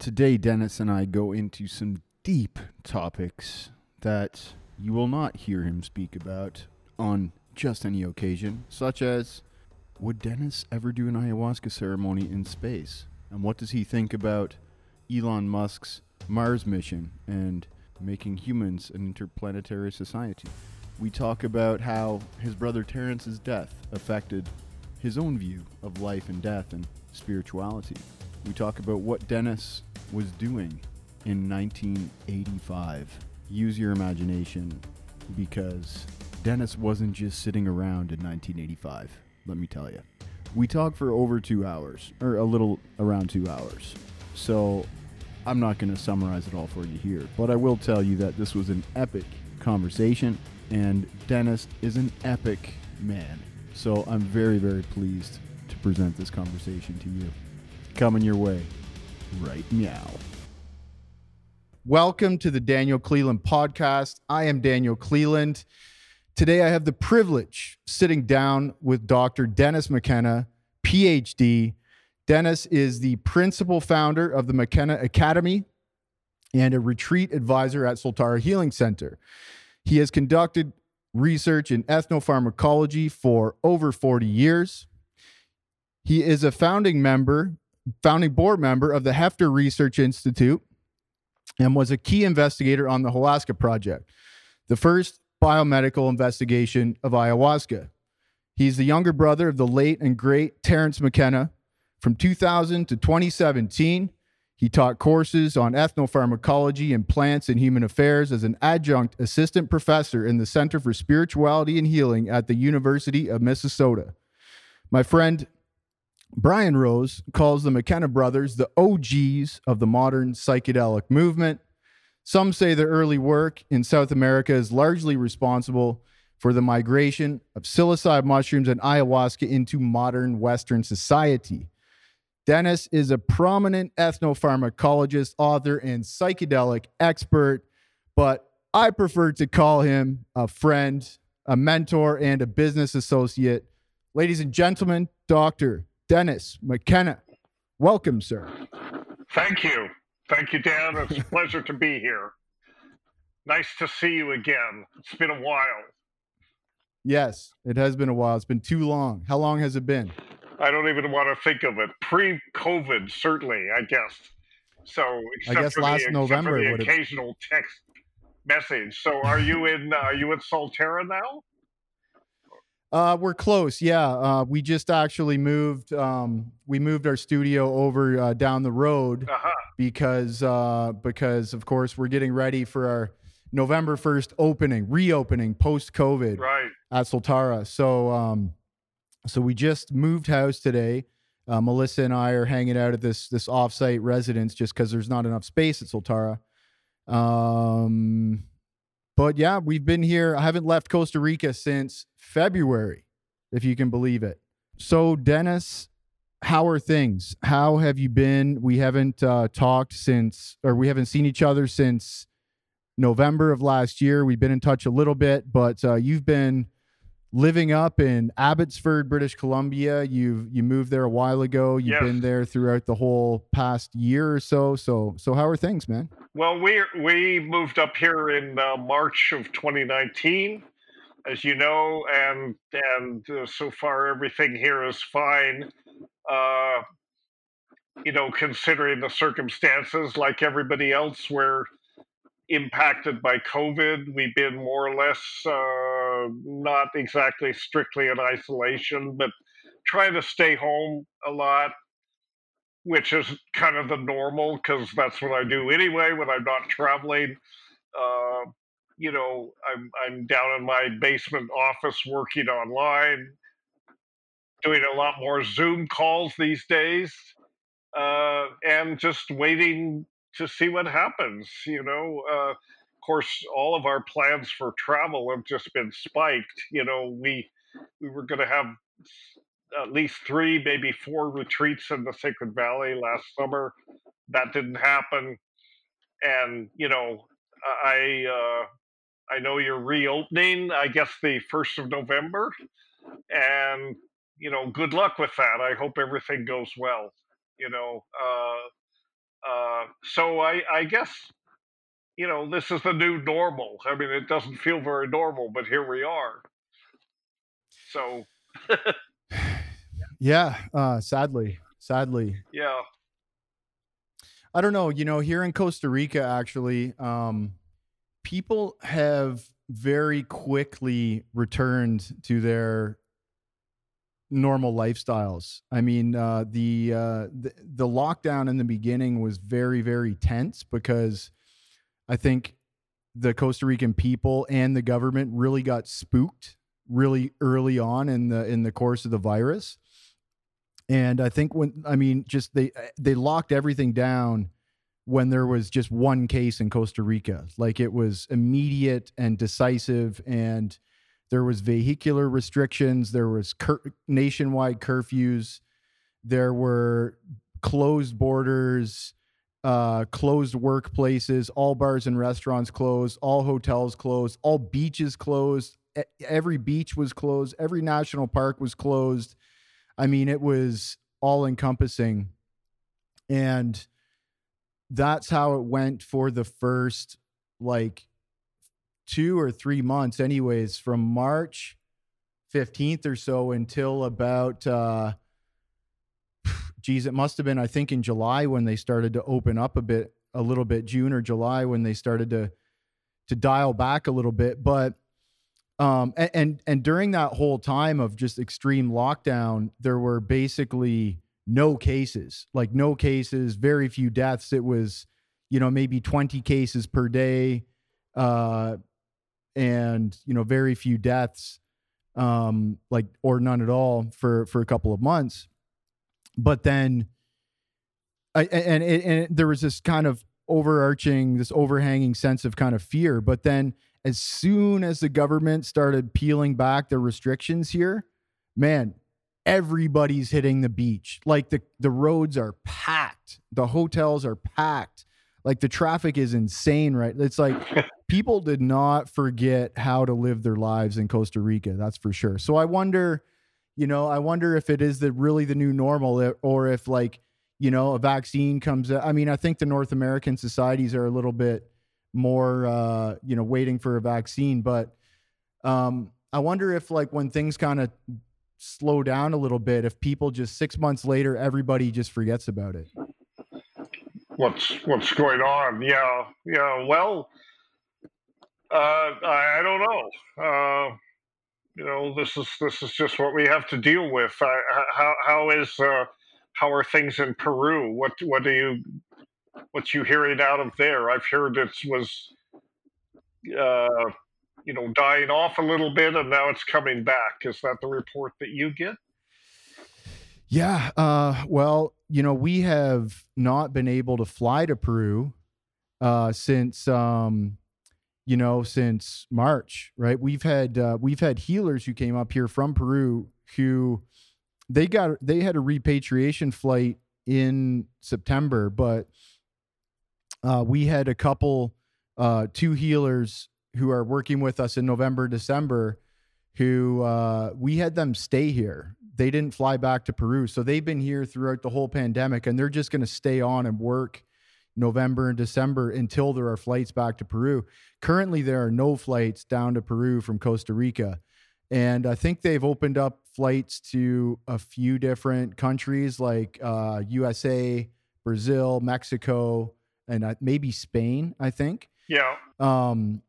Today, Dennis and I go into some deep topics that you will not hear him speak about on just any occasion, such as would Dennis ever do an ayahuasca ceremony in space? And what does he think about Elon Musk's Mars mission and making humans an interplanetary society? We talk about how his brother Terrence's death affected his own view of life and death and spirituality. We talk about what Dennis was doing in 1985. Use your imagination because Dennis wasn't just sitting around in 1985, let me tell you. We talked for over two hours, or a little around two hours. So I'm not going to summarize it all for you here, but I will tell you that this was an epic conversation, and Dennis is an epic man. So I'm very, very pleased to present this conversation to you. Coming your way right meow. Welcome to the Daniel Cleland podcast. I am Daniel Cleland. Today I have the privilege sitting down with Dr. Dennis McKenna, PhD. Dennis is the principal founder of the McKenna Academy and a retreat advisor at Soltara Healing Center. He has conducted research in ethnopharmacology for over 40 years. He is a founding member, founding board member of the Heffter Research Institute and was a key investigator on the Hoasca project, the first biomedical investigation of ayahuasca. He's the younger brother of the late and great Terrence McKenna. From 2000 to 2017, he taught courses on ethnopharmacology and plants and human affairs as an adjunct assistant professor in the Center for Spirituality and Healing at the University of Minnesota. My friend Brian Rose calls the McKenna brothers the OGs of the modern psychedelic movement. Some say their early work in South America is largely responsible for the migration of psilocybe mushrooms and ayahuasca into modern Western society. Dennis is a prominent ethnopharmacologist, author, and psychedelic expert, but I prefer to call him a friend, a mentor, and a business associate. Ladies and gentlemen, Dr. Dennis McKenna. Welcome, sir. Thank you. Thank you, Dan. It's a pleasure to be here. Nice to see you again. It's been a while. Yes, it has been a while. It's been too long. How long has it been? I don't even want to think of it. Pre-COVID, certainly, I guess. So, I guess last the, November, for the occasional text message. So, are you in? Uh, are you in Soltara now? Uh, we're close. Yeah, uh, we just actually moved. Um, we moved our studio over uh, down the road uh-huh. because uh, because of course we're getting ready for our November first opening, reopening post COVID right. at Soltara. So um, so we just moved house today. Uh, Melissa and I are hanging out at this this offsite residence just because there's not enough space at Soltara. Um, but yeah, we've been here. I haven't left Costa Rica since February, if you can believe it. So, Dennis, how are things? How have you been? We haven't uh, talked since, or we haven't seen each other since November of last year. We've been in touch a little bit, but uh, you've been living up in Abbotsford, British Columbia. You've you moved there a while ago. You've yes. been there throughout the whole past year or so. So so how are things, man? Well, we we moved up here in uh, March of 2019, as you know, and and uh, so far everything here is fine. Uh, you know, considering the circumstances, like everybody else, we're impacted by COVID. We've been more or less uh, not exactly strictly in isolation, but trying to stay home a lot, which is kind of the normal because that's what I do anyway when I'm not traveling. Uh, you know, I'm I'm down in my basement office working online, doing a lot more Zoom calls these days, uh, and just waiting to see what happens. You know, uh, of course, all of our plans for travel have just been spiked. You know, we we were going to have at least three, maybe four retreats in the Sacred Valley last summer. That didn't happen, and you know, I uh, I know you're reopening. I guess the first of November, and you know, good luck with that. I hope everything goes well. You know, uh, uh, so I, I guess you know this is the new normal. I mean, it doesn't feel very normal, but here we are. So. yeah, uh, sadly, sadly. Yeah. I don't know. You know, here in Costa Rica, actually, um, people have very quickly returned to their normal lifestyles. I mean, uh, the, uh, the the lockdown in the beginning was very very tense because I think the Costa Rican people and the government really got spooked really early on in the in the course of the virus. And I think when I mean just they they locked everything down when there was just one case in Costa Rica. Like it was immediate and decisive and there was vehicular restrictions, there was cur- nationwide curfews, there were closed borders, uh, closed workplaces, all bars and restaurants closed, all hotels closed, all beaches closed. Every beach was closed, every national park was closed. I mean, it was all encompassing. And that's how it went for the first like two or three months, anyways, from March 15th or so until about, uh, geez, it must have been, I think, in July when they started to open up a bit, a little bit, June or July when they started to to dial back a little bit. But um, and, and and during that whole time of just extreme lockdown, there were basically no cases, like no cases, very few deaths. It was, you know, maybe 20 cases per day. Uh, and you know very few deaths um like or none at all for for a couple of months. But then I, and, and, and there was this kind of overarching this overhanging sense of kind of fear. But then as soon as the government started peeling back the restrictions here man everybody's hitting the beach. Like the the roads are packed. The hotels are packed. Like the traffic is insane right? It's like people did not forget how to live their lives in Costa Rica. That's for sure. So I wonder, you know, I wonder if it is the really the new normal, eh, or if like, you know, a vaccine comes. I mean, I think the North American societies are a little bit more, uh, you know, waiting for a vaccine. But um, I wonder if like when things kind of slow down a little bit, if people just six months later, everybody just forgets about it. What's what's going on? Yeah, yeah. Well, uh, I, I, don't know. Uh, you know, this is this is just what we have to deal with. Uh, how how is uh, how are things in Peru? What what do you what you hearing out of there? I've heard it was uh, you know dying off a little bit, and now it's coming back. Is that the report that you get? Yeah. Uh, well, you know, we have not been able to fly to Peru since um, you know, since March, right? We've had uh, we've had healers who came up here from Peru who they got they had a repatriation flight in September, but uh, we had a couple uh, two healers who are working with us in November, December, who uh, we had them stay here. They didn't fly back to Peru, so they've been here throughout the whole pandemic, and they're just going to stay on and work November and December until there are flights back to Peru. Currently, there are no flights down to Peru from Costa Rica. And I think they've opened up flights to a few different countries like uh, USA, Brazil, Mexico, and uh, maybe Spain, I think. Yeah. Um,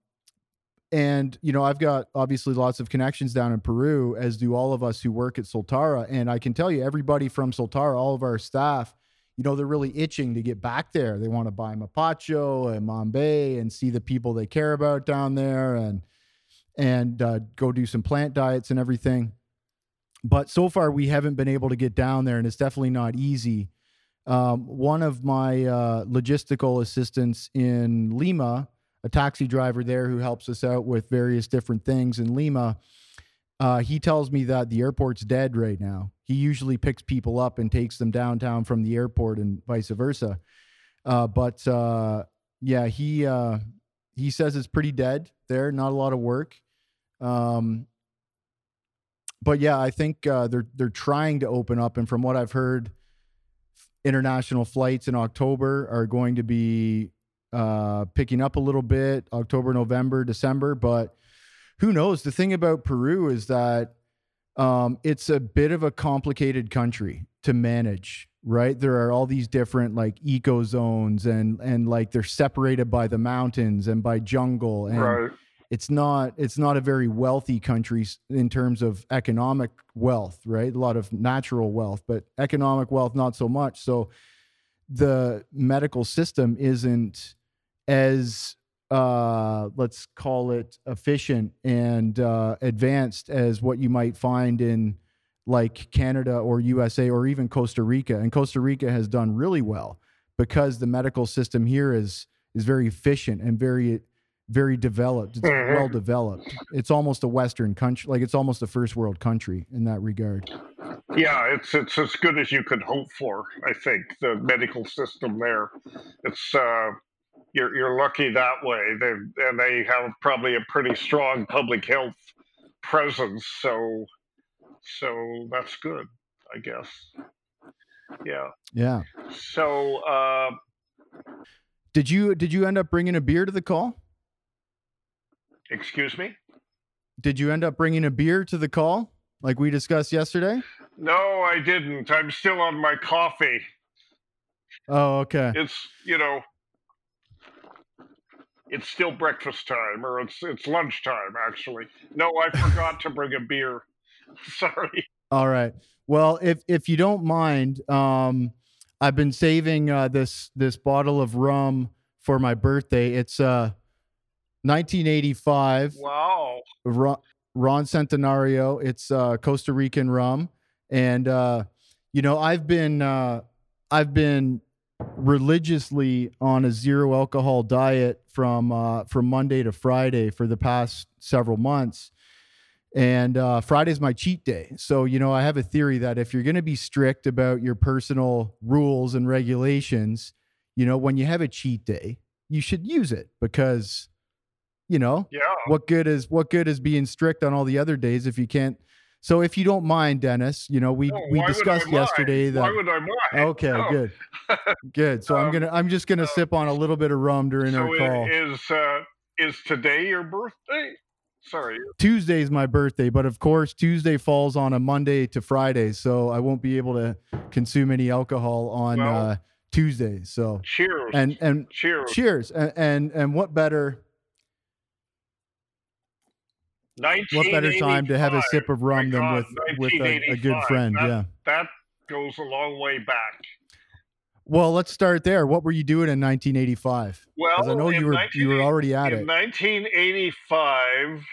and, you know, I've got obviously lots of connections down in Peru, as do all of us who work at Soltara. And I can tell you, everybody from Soltara, all of our staff, you know, they're really itching to get back there. They want to buy Mapacho and Mambe and see the people they care about down there and and uh, go do some plant diets and everything. But so far, we haven't been able to get down there, and it's definitely not easy. Um, one of my uh, logistical assistants in Lima, a taxi driver there who helps us out with various different things in Lima, uh, he tells me that the airport's dead right now. He usually picks people up and takes them downtown from the airport and vice versa. Uh, but uh, yeah, he uh, he says it's pretty dead there. Not a lot of work. Um, but yeah, I think uh, they're they're trying to open up, and from what I've heard, international flights in October are going to be uh, picking up a little bit October, November, December. But who knows? The thing about Peru is that um, it's a bit of a complicated country to manage right? There are all these different like eco zones and and like they're separated by the mountains and by jungle and right. it's not it's not a very wealthy country in terms of economic wealth right? A lot of natural wealth but economic wealth not so much. So the medical system isn't as uh let's call it efficient and uh advanced as what you might find in like Canada or USA or even Costa Rica. And Costa Rica has done really well because the medical system here is is very efficient and very very developed. It's Mhm. well developed. It's almost a Western country, like it's almost a first world country in that regard. Yeah, it's it's as good as you could hope for. I think the medical system there, it's uh, you're you're lucky that way. They and they have probably a pretty strong public health presence. So so that's good, I guess. Yeah. Yeah. So uh, Did you did you end up bringing a beer to the call? excuse me. Did you end up bringing a beer to the call like we discussed yesterday? No, I didn't. I'm still on my coffee. Oh, okay. It's you know. It's still breakfast time, or it's it's lunchtime actually. No, I forgot to bring a beer. Sorry. All right. Well, if if you don't mind, um, I've been saving uh, this this bottle of rum for my birthday. It's uh, 1985 Wow. Ron, Ron Centenario. It's uh, Costa Rican rum, and uh, you know I've been uh, I've been religiously on a zero alcohol diet from uh, from Monday to Friday for the past several months. And uh, Friday's my cheat day. So, you know, I have a theory that if you're going to be strict about your personal rules and regulations, you know, when you have a cheat day, you should use it because, you know, Yeah. what good is what good is being strict on all the other days if you can't so if you don't mind dennis you know we No, we discussed yesterday that Why would I mind? okay No. good good so i'm Um, gonna i'm just gonna uh, sip on a little bit of rum during So our call is uh, is today your birthday? Sorry. tuesday's my birthday but of course tuesday falls on a monday to friday so i won't be able to consume any alcohol on Well- uh tuesday so Cheers. and and cheers. cheers and and, and what better what better time to have a sip of rum than God, with with a, a good friend That- yeah That goes a long way back. Well, let's start there. What were you doing in 1985? Well, I know you were you were already at in it. 1985,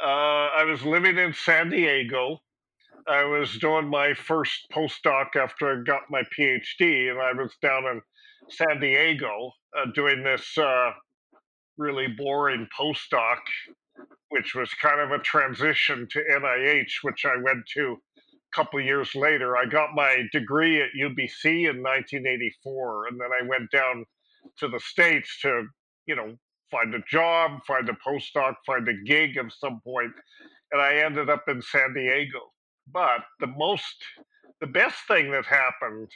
uh, I was living in San Diego. I was doing my first postdoc after I got my PhD, and I was down in San Diego uh, doing this uh, really boring postdoc, which was kind of a transition to NIH, which I went to a couple years later. I got my degree at UBC in 1984, and then I went down to the States to, you know, find a job, find a postdoc, find a gig at some point, and I ended up in San Diego. But the most, the best thing that happened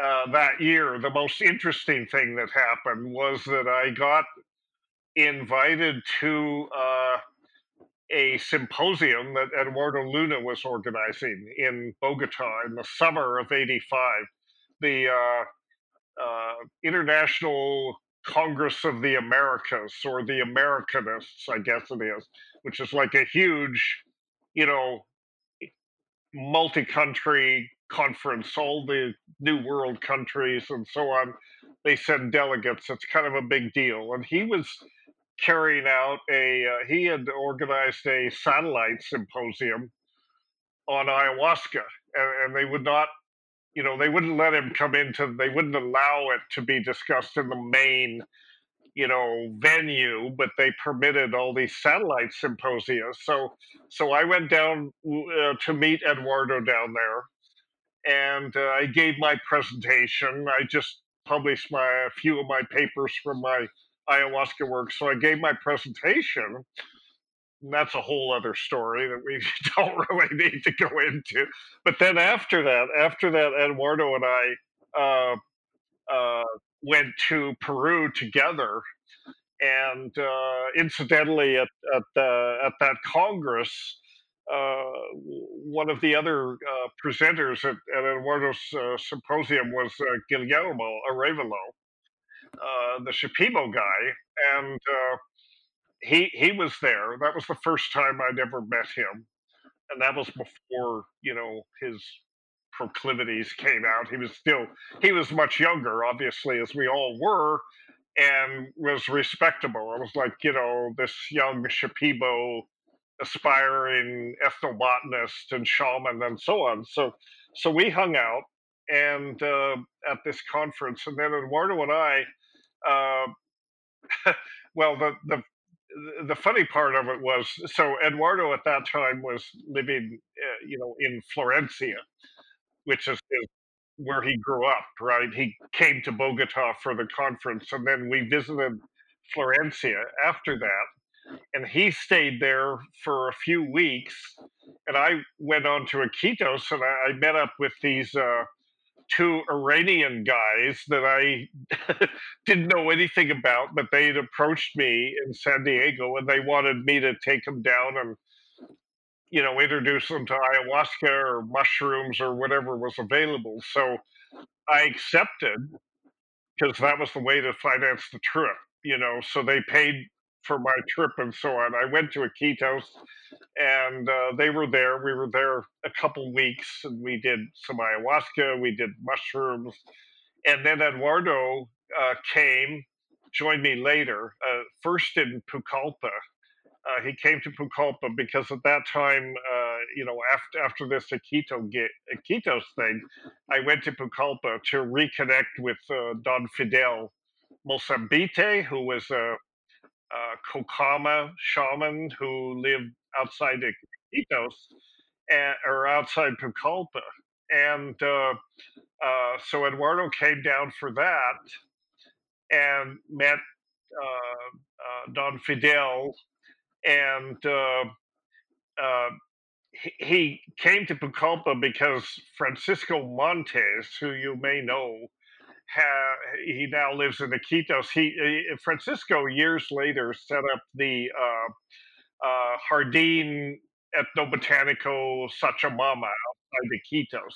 uh, that year, the most interesting thing that happened was that I got invited to uh, a symposium that Eduardo Luna was organizing in Bogota in the summer of '85. The uh, uh, International Congress of the Americas, or the Americanists, I guess it is, which is like a huge, you know, multi-country conference, all the new world countries and so on. They send delegates. It's kind of a big deal. And he was carrying out a, uh, he had organized a satellite symposium on ayahuasca, and, and they would not, you know, they wouldn't let him come into, they wouldn't allow it to be discussed in the main you know venue but they permitted all these satellite symposia. So so i went down uh, to meet eduardo down there and uh, i gave my presentation. I just published my a few of my papers from my ayahuasca work so i gave my presentation And that's a whole other story that we don't really need to go into. But then after that, after that, Eduardo and I uh, uh, went to Peru together. And uh, incidentally, at at, at that Congress, uh, one of the other uh, presenters at, at Eduardo's uh, symposium was Guillermo Arevalo, the Shipibo guy, and he he was there. That was the first time I'd ever met him, and that was before you know his proclivities came out. He was still he was much younger, obviously, as we all were, and was respectable. I was like, you know, this young Shipibo aspiring ethnobotanist and shaman and so on. So so we hung out and uh, at this conference, and then Eduardo and I. Uh, well, the, the the funny part of it was so Eduardo at that time was living, uh, you know, in Florencia, which is, is, where he grew up. Right, he came to Bogota for the conference, and then we visited Florencia after that, and he stayed there for a few weeks, and I went on to Iquitos, and I, I met up with these. Uh, two Iranian guys that I didn't know anything about, but they had approached me in San Diego and they wanted me to take them down and, you know, introduce them to ayahuasca or mushrooms or whatever was available. So I accepted because that was the way to finance the trip, you know. So they paid for my trip and so on. I went to Iquitos and uh, they were there. We were there a couple weeks and we did some ayahuasca, we did mushrooms. And then Eduardo uh, came, joined me later, uh, first in Pucallpa. Uh, he came to Pucallpa because at that time, uh, you know, after after this Iquito Iquitos thing, I went to Pucallpa to reconnect with uh, Don Fidel Mozombite, who was a uh, Kokama shaman who lived outside Iquitos and, or outside Pucallpa. And uh, uh, so Eduardo came down for that and met uh, uh, Don Fidel. And uh, he, he came to Pucallpa because Francisco Montes, who you may know, ha, he now lives in Iquitos. He, he, Francisco years later set up the uh, uh, Jardín Etnobotanico Sachamama outside Iquitos.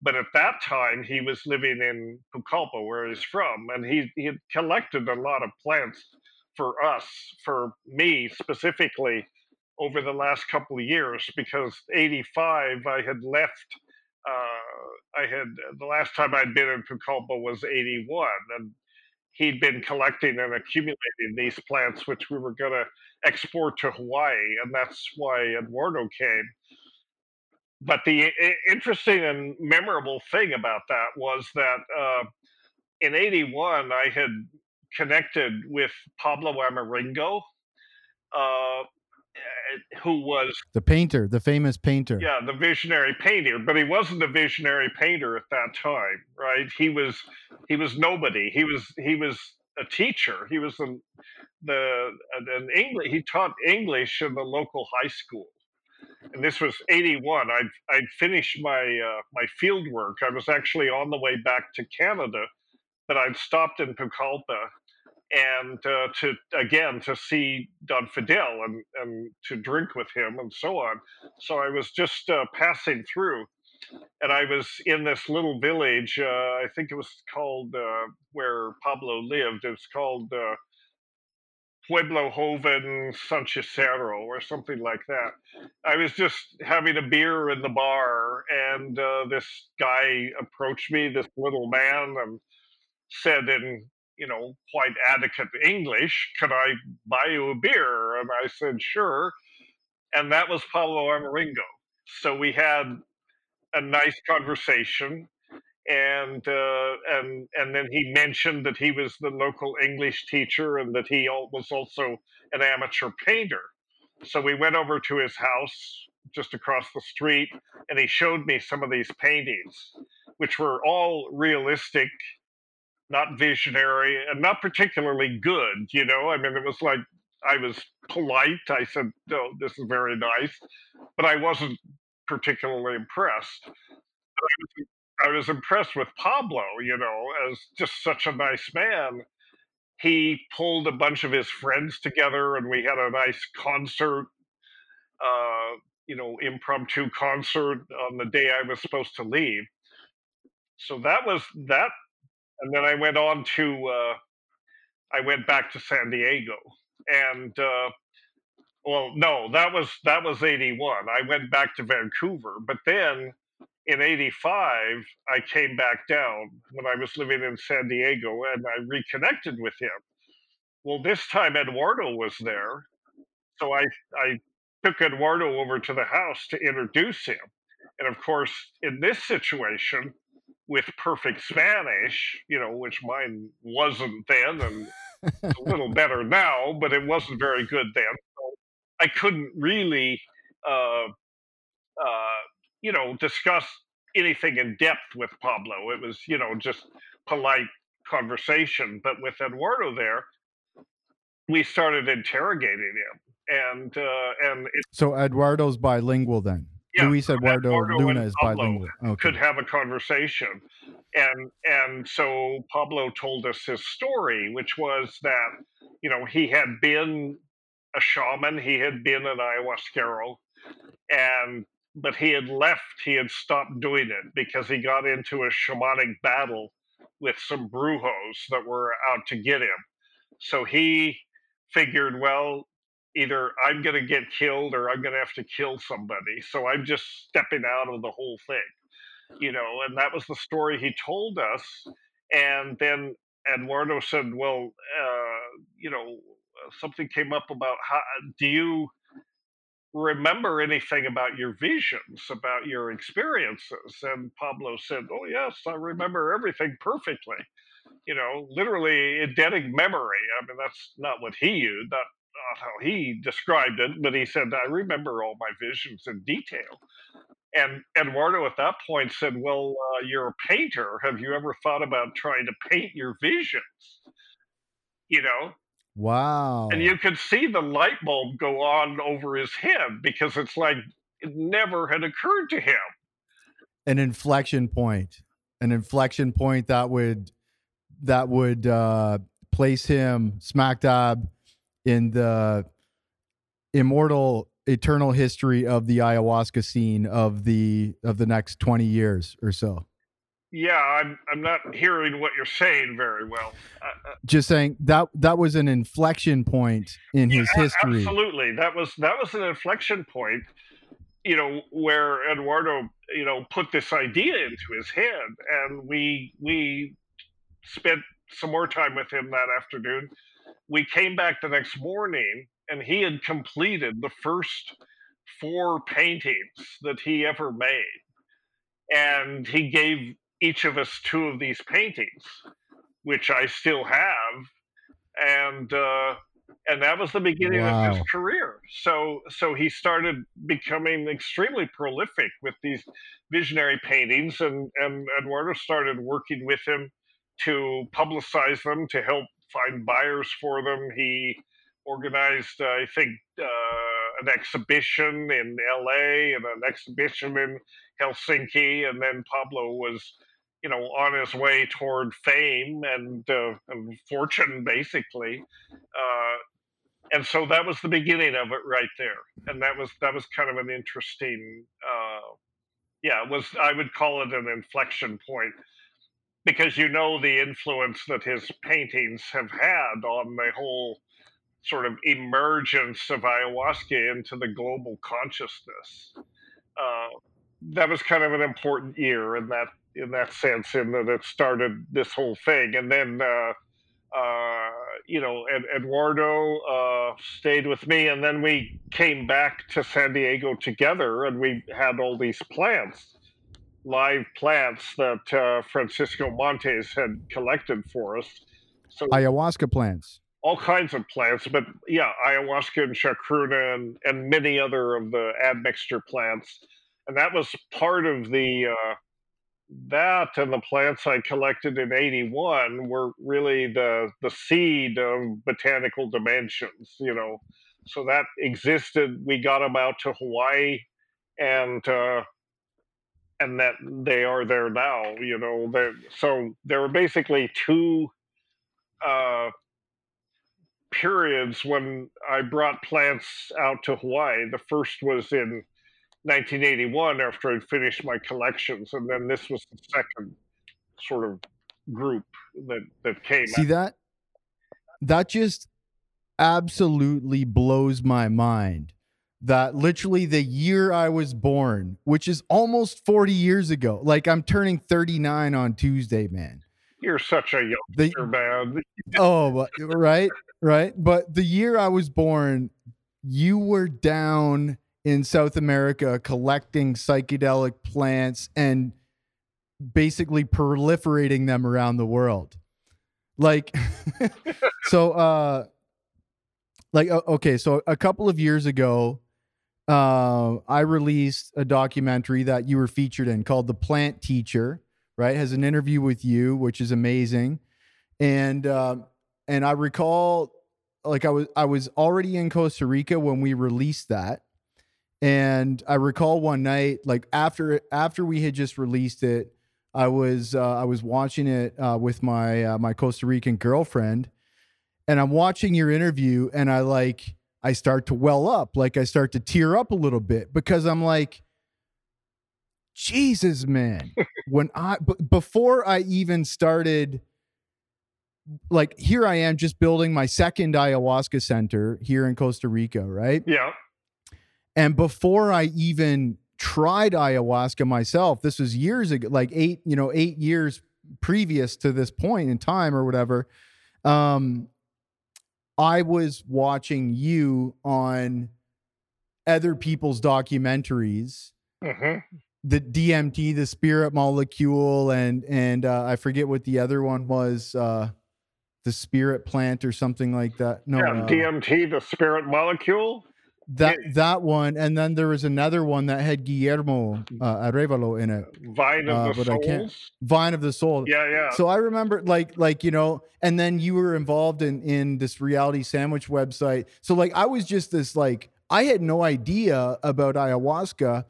But at that time, he was living in Pucallpa, where he's from, and he, he had collected a lot of plants for us, for me specifically, over the last couple of years, because 85, I had left uh, I had the last time I'd been in Pucallpa was 81, and he'd been collecting and accumulating these plants, which we were going to export to Hawaii, and that's why Eduardo came. But the interesting and memorable thing about that was that uh, in 81, I had connected with Pablo Amaringo, uh, who was the painter, the famous painter. Yeah, the visionary painter, but he wasn't a visionary painter at that time, right? He was he was nobody. He was he was a teacher. He was the the an English. He taught English in the local high school, and this was '81. I'd I'd finished my uh, my field work. I was actually on the way back to Canada, but I'd stopped in Pucallpa and uh, to again to see Don Fidel and and to drink with him and so on. So I was just uh, passing through, and I was in this little village. Uh, I think it was called uh, where Pablo lived. It's called uh, Pueblo Joven Sanchicero or something like that. I was just having a beer in the bar, and uh, this guy approached me, this little man, and said in you know, quite adequate English. Could I buy you a beer? And I said, sure. And that was Pablo Amaringo. So we had a nice conversation. And uh, and and then he mentioned that he was the local English teacher and that he was also an amateur painter. So we went over to his house just across the street, and he showed me some of these paintings, which were all realistic not visionary and not particularly good. You know, I mean, it was like I was polite. I said, "No, this is very nice," but I wasn't particularly impressed. I was, I was impressed with Pablo, you know, as just such a nice man. He pulled a bunch of his friends together, and we had a nice concert. Uh, you know, impromptu concert on the day I was supposed to leave. So that was that, and then I went on to uh, I went back to San Diego, and uh, well, no, that was that was eighty one. I went back to Vancouver, but then in eighty five I came back down when I was living in San Diego, and I reconnected with him. Well, this time Eduardo was there, so I I took Eduardo over to the house to introduce him, and of course, in this situation, with perfect Spanish, you know, which mine wasn't then, and a little better now, but it wasn't very good then. So I couldn't really, uh, uh, you know, discuss anything in depth with Pablo. It was, you know, just polite conversation. But with Eduardo there, we started interrogating him, and uh, and it, so Eduardo's bilingual then. Yeah, Luis Eduardo, Eduardo Luna is bilingual. Okay. could have a conversation and and so pablo told us his story which was that you know he had been a shaman he had been an ayahuasquero and but he had left he had stopped doing it because he got into a shamanic battle with some brujos that were out to get him so he figured well either i'm going to get killed or i'm going to have to kill somebody so i'm just stepping out of the whole thing you know, and that was the story he told us. And then Eduardo said, "Well, uh, you know, something came up about how do you remember anything about your visions, about your experiences?" And Pablo said, "Oh yes, I remember everything perfectly." You know, literally eidetic memory. I mean, that's not what he used, not, not how he described it, but he said, "I remember all my visions in detail." And Eduardo at that point said, Well, uh, you're a painter. Have you ever thought about trying to paint your visions? You know? Wow. And you could see the light bulb go on over his head because it's like it never had occurred to him. An inflection point. An inflection point that would that would uh place him smack dab in the immortal eternal history of the ayahuasca scene of the of the next 20 years or so Yeah, I'm I'm not hearing what you're saying very well. Uh, uh, just saying that that was an inflection point in his history Absolutely, that was that was an inflection point. You know where Eduardo, you know, put this idea into his head, and we we spent some more time with him that afternoon. We came back the next morning, and he had completed the first four paintings that he ever made, and he gave each of us two of these paintings, which I still have, and. Uh, and that was the beginning of his career. So so he started becoming extremely prolific with these visionary paintings, and and Eduardo started working with him to publicize them, to help find buyers for them. He organized, I think, uh, an exhibition in L.A. and an exhibition in Helsinki, and then Pablo was. You know, on his way toward fame and, uh, and fortune, basically, uh, and so that was the beginning of it right there and that was that was kind of an interesting uh yeah it was i would call it an inflection point because you know the influence that his paintings have had on the whole sort of emergence of ayahuasca into the global consciousness. Uh that was kind of an important year in that in that sense in that it started this whole thing. And then uh uh, you know, Ed, Eduardo uh, stayed with me, and then we came back to San Diego together, and we had all these plants, live plants that uh, Francisco Montes had collected for us. So ayahuasca plants all kinds of plants, but yeah, ayahuasca and chacruna and, and many other of the admixture plants, and that was part of the uh, that and the plants I collected in 81 were really the the seed of botanical dimensions, you know. So that existed. We got them out to Hawaii, and uh, and that they are there now. You know, so there were basically two uh, periods when I brought plants out to Hawaii. The first was in 1981 after I'd finished my collections, and then this was the second sort of group that that came. See out. that? That just absolutely blows my mind. That literally the year I was born, which is almost 40 years ago. Like I'm turning 39 on Tuesday, man. You're such a The- youngster, man. oh, right, right. But the year I was born, you were down in South America collecting psychedelic plants and basically proliferating them around the world. Like, so, uh, like, okay, so a couple of years ago, uh, I released a documentary that you were featured in called The Plant Teacher, right? Has an interview with you, which is amazing. And, um, and I recall like I was I was already in Costa Rica when we released that. And I recall one night, like after after we had just released it, I was uh, I was watching it uh, with my uh, my Costa Rican girlfriend, and I'm watching your interview, and I like I start to well up, like I start to tear up a little bit because I'm like, Jesus, man, when I b- before I even started like here I am just building my second ayahuasca center here in Costa Rica, right? Yeah, And before I even tried ayahuasca myself, this was years ago, like eight, you know, eight years previous to this point in time or whatever. Um, I was watching you on other people's documentaries hmm the DMT, the spirit molecule, and and uh, I forget what the other one was, uh, the spirit plant or something like that. No, yeah. uh, DMT, the spirit molecule. That that one, and then there was another one that had Guillermo uh, Arevalo in it, Vine of Uh, the but I can't- souls. Vine of the Soul. Yeah, yeah. So I remember like like you know, and then you were involved in in this reality sandwich website. So like I was just this like I had no idea about ayahuasca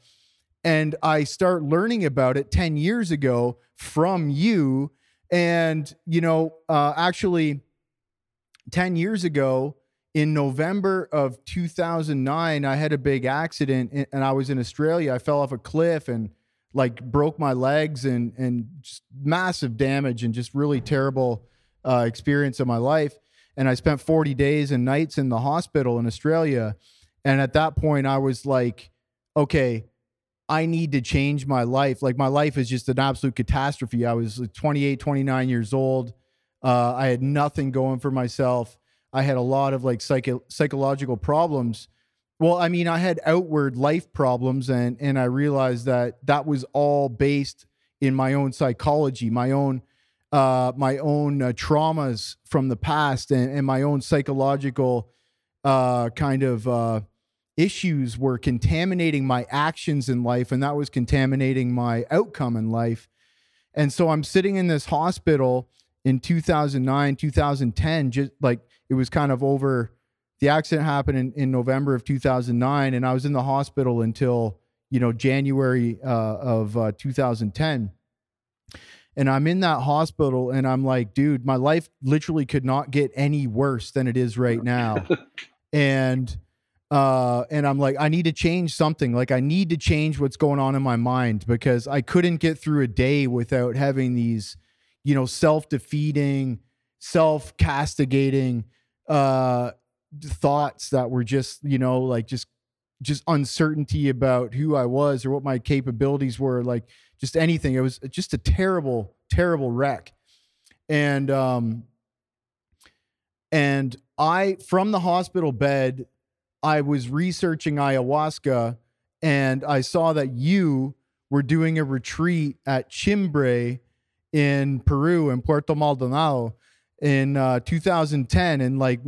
and I start learning about it 10 years ago from you and you know uh actually 10 years ago in November of 2009 I had a big accident and- I was in Australia. I fell off a cliff and like broke my legs and and just massive damage and just really terrible uh, experience of my life. And I spent 40 days and nights in the hospital in Australia. And at that point, I was like, okay, I need to change my life. Like my life is just an absolute catastrophe. I was 28, 29 years old. Uh, I had nothing going for myself. I had a lot of like psycho- psychological problems. Well, I mean, I had outward life problems, and and I realized that that was all based in my own psychology, my own uh, my own uh, traumas from the past, and, and my own psychological uh, kind of uh, issues were contaminating my actions in life, and that was contaminating my outcome in life. And so I'm sitting in this hospital in 2009, 2010, just like it was kind of over. The accident happened in, in November of 2009, and I was in the hospital until you know January uh, of uh, 2010. And I'm in that hospital, and I'm like, dude, my life literally could not get any worse than it is right now. and uh and i'm like i need to change something like i need to change what's going on in my mind because i couldn't get through a day without having these you know self-defeating self-castigating uh thoughts that were just you know like just just uncertainty about who i was or what my capabilities were like just anything. It was just a terrible terrible wreck. And um and i from the hospital bed I was researching ayahuasca and I saw that you were doing a retreat at Chimbre in Peru in Puerto Maldonado in uh, 2010 in like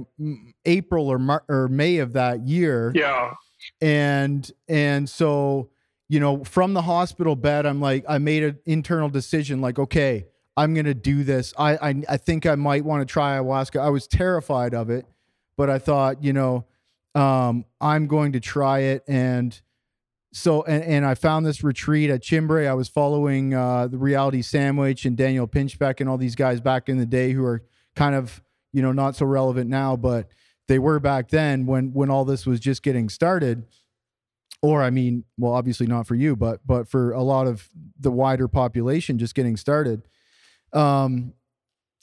April or Mar- or May of that year yeah. and and so you know, from the hospital bed, I'm like, I made an internal decision, like, okay, I'm gonna do this. I I, I think I might want to try ayahuasca. I was terrified of it, but I thought, you know, um, I'm going to try it. And so, and, and I found this retreat at Chimbre. I was following uh, the Reality Sandwich and Daniel Pinchbeck and all these guys back in the day who are kind of, you know, not so relevant now, but they were back then when when all this was just getting started or I mean, well, obviously not for you, but but for a lot of the wider population just getting started. Um,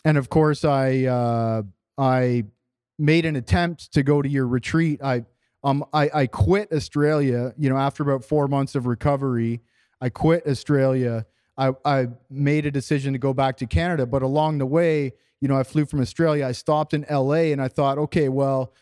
and of course, I uh, I made an attempt to go to your retreat. I um I, I quit Australia. You know, after about four months of recovery, I quit Australia. I I made a decision to go back to Canada, but along the way, you know, I flew from Australia. I stopped in LA, and I thought, okay, well,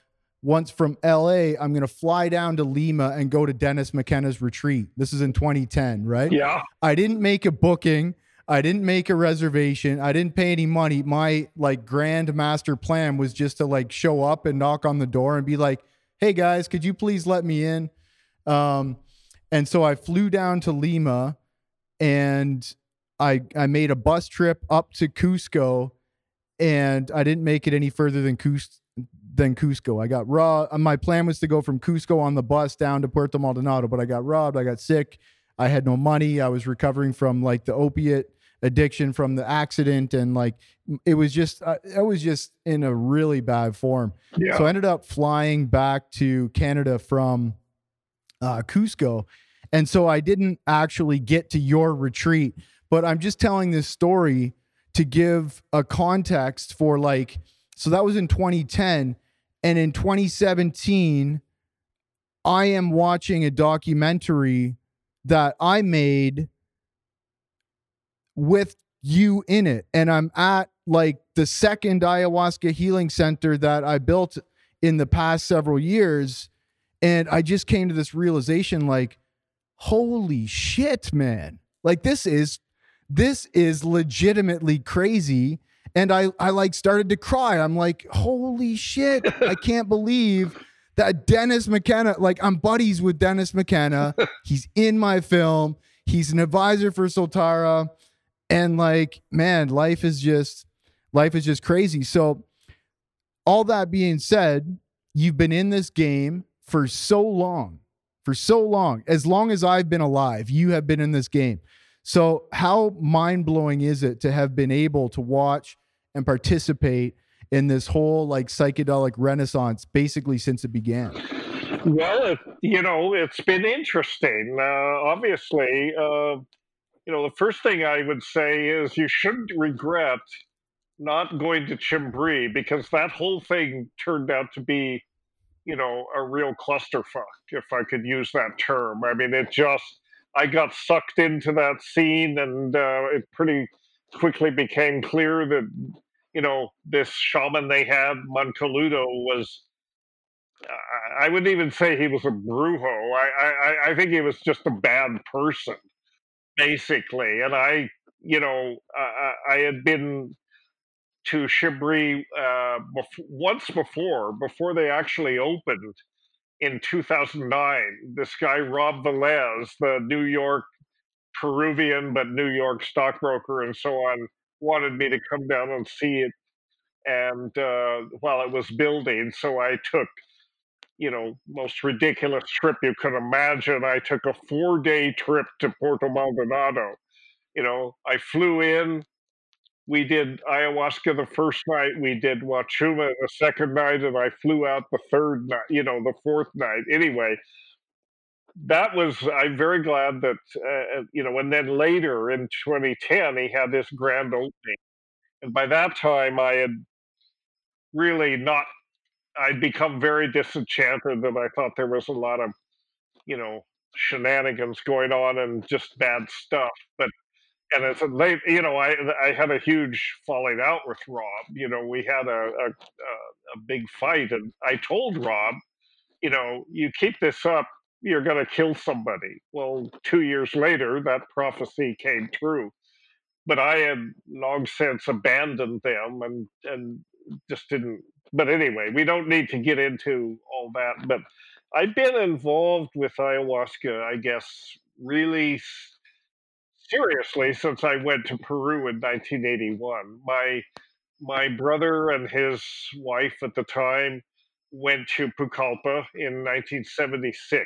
once from LA, I'm going to fly down to Lima and go to Dennis McKenna's retreat. This is in 2010, right? Yeah. I didn't make a booking. I didn't make a reservation. I didn't pay any money. My like grand master plan was just to like show up and knock on the door and be like, "Hey guys, could you please let me in?" Um, and so I flew down to Lima, and I I made a bus trip up to Cusco, and I didn't make it any further than Cusco than Cusco. I got raw. Uh, my plan was to go from Cusco on the bus down to Puerto Maldonado, but I got robbed. I got sick. I had no money. I was recovering from like the opiate addiction from the accident, and like it was just uh, I was just in a really bad form. Yeah. So I ended up flying back to Canada from uh, Cusco, and so I didn't actually get to your retreat. But I'm just telling this story to give a context for like. So that was in 2010 and in 2017, I am watching a documentary that I made with you in it. And I'm at like the second ayahuasca healing center that I built in the past several years. And I just came to this realization like, holy shit, man. Like this is this is legitimately crazy and I I like started to cry. I'm like, holy shit! I can't believe that Dennis McKenna. Like I'm buddies with Dennis McKenna. He's in my film. He's an advisor for Soltara, and like, man, life is just life is just crazy. So, all that being said, you've been in this game for so long, for so long, as long as I've been alive. You have been in this game. So, how mind blowing is it to have been able to watch and participate in this whole like psychedelic renaissance basically since it began? Well, it, you know, it's been interesting. Uh, obviously, uh, you know, the first thing I would say is you shouldn't regret not going to Shimbre because that whole thing turned out to be, you know, a real clusterfuck, if I could use that term. I mean, it just, I got sucked into that scene and uh, it pretty quickly became clear that you know, this shaman they had, Moncaludo, was. I wouldn't even say he was a brujo. I, I, I think he was just a bad person, basically. And I, you know, I, I had been to Shimbre uh, bef- once before, before they actually opened in 2009. This guy, Rob Velez, the New York Peruvian, but New York stockbroker and so on, wanted me to come down and see it and uh, while it was building so i took you know most ridiculous trip you could imagine i took a four day trip to puerto maldonado you know i flew in we did ayahuasca the first night we did wachuma the second night and i flew out the third night you know the fourth night anyway that was i'm very glad that uh, you know and then later in 2010 he had this grand opening and by that time i had really not I'd become very disenchanted that I thought there was a lot of, you know, shenanigans going on and just bad stuff. But and it's late, you know, I I had a huge falling out with Rob. You know, we had a a, a big fight, and I told Rob, you know, you keep this up, you're going to kill somebody. Well, two years later, that prophecy came true. But I had long since abandoned them and and just didn't. But anyway, we don't need to get into all that. But I've been involved with ayahuasca, I guess, really seriously since I went to Peru in 1981. My my brother and his wife at the time went to Pucallpa in 1976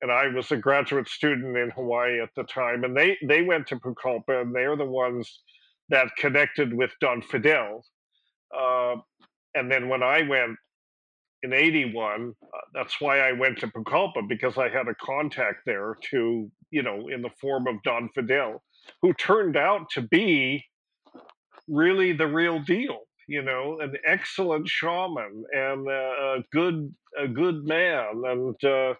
and I was a graduate student in Hawaii at the time and they they went to Pucallpa and they're the ones that connected with Don Fidel uh, and then when I went in 81 uh, that's why I went to Pucallpa because I had a contact there to you know in the form of Don Fidel who turned out to be really the real deal. You know, an excellent shaman and a good a good man, and uh,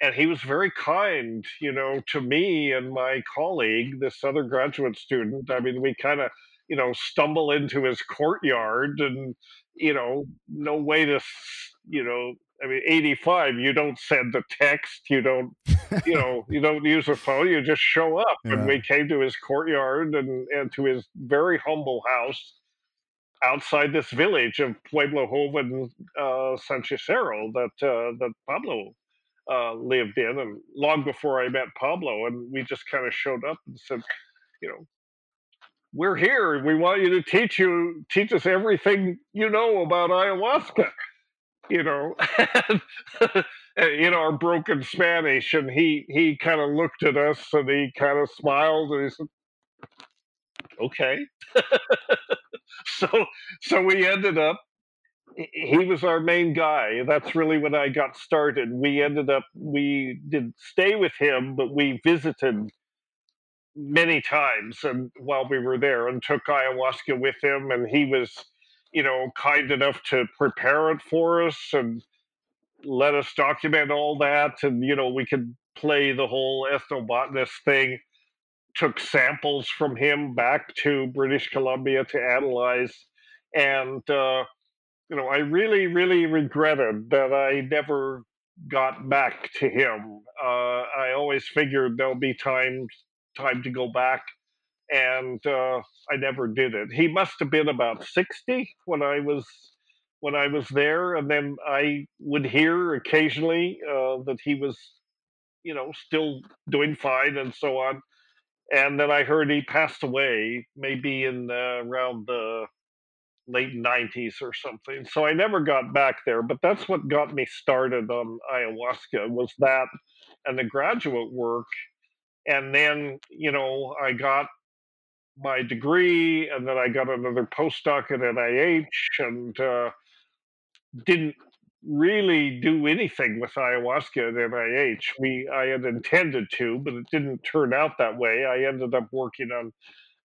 and he was very kind. You know, to me and my colleague, this other graduate student. I mean, we kind of you know stumble into his courtyard, and you know, no way to you know I mean, 85, you don't send a text, you don't, you know, you don't use a phone, you just show up. Yeah. And we came to his courtyard and, and to his very humble house outside this village of Pueblo Joven uh, Sanchicero that, uh, that Pablo uh, lived in. And long before I met Pablo, and we just kind of showed up and said, you know, we're here. We want you to teach you, teach us everything you know about ayahuasca you know, in our broken Spanish, and he he kind of looked at us and he kind of smiled and he said, "Okay." so so we ended up. He was our main guy. That's really when I got started. We ended up we did stay with him, but we visited many times and while we were there and took ayahuasca with him and he was you know, kind enough to prepare it for us and let us document all that. And, you know, we could play the whole ethnobotanist thing. Took samples from him back to British Columbia to analyze. And, uh, you know, I really, really regretted that I never got back to him. Uh, I always figured there'll be time time to go back and uh, I never did it. He must have been about sixty when I was when I was there, and then I would hear occasionally uh, that he was, you know, still doing fine and so on. And then I heard he passed away, maybe in uh, around the late 90s or something. So I never got back there, but that's what got me started on ayahuasca was that and the graduate work. And then, you know, I got my degree, and then I got another postdoc at NIH, and uh, didn't really do anything with ayahuasca at NIH. We I had intended to, but it didn't turn out that way. I ended up working on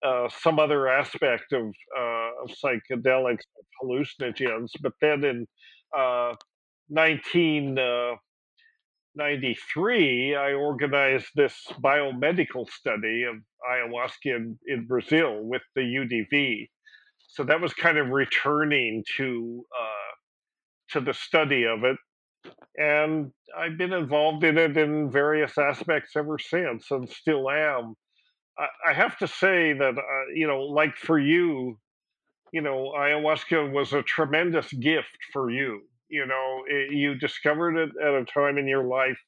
uh, some other aspect of, uh, of psychedelics, hallucinogens. But then in uh, 19 93, I organized this biomedical study of ayahuasca in, in Brazil with the UDV. So that was kind of returning to uh, to the study of it, and I've been involved in it in various aspects ever since, and still am. I, I have to say that uh, you know, like for you, you know, ayahuasca was a tremendous gift for you you know it, you discovered it at a time in your life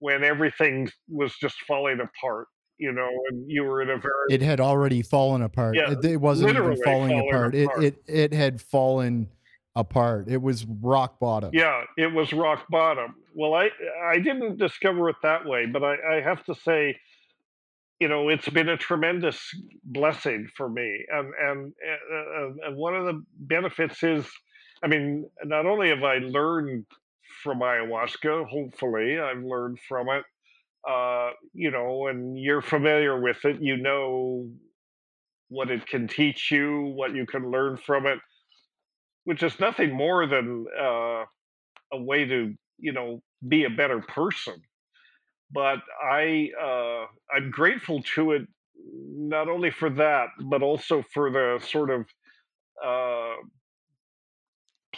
when everything was just falling apart you know and you were in a very it had already fallen apart. Yeah, it, it wasn't even falling apart. apart. It, it it had fallen apart. It was rock bottom. Yeah it was rock bottom. Well i i didn't discover it that way but i i have to say you know it's been a tremendous blessing for me. And and and, and one of the benefits is I mean, not only have I learned from ayahuasca, hopefully, I've learned from it. Uh, you know, and you're familiar with it, you know what it can teach you, what you can learn from it, which is nothing more than uh, a way to, you know, be a better person. But I, uh, I'm grateful to it not only for that, but also for the sort of uh,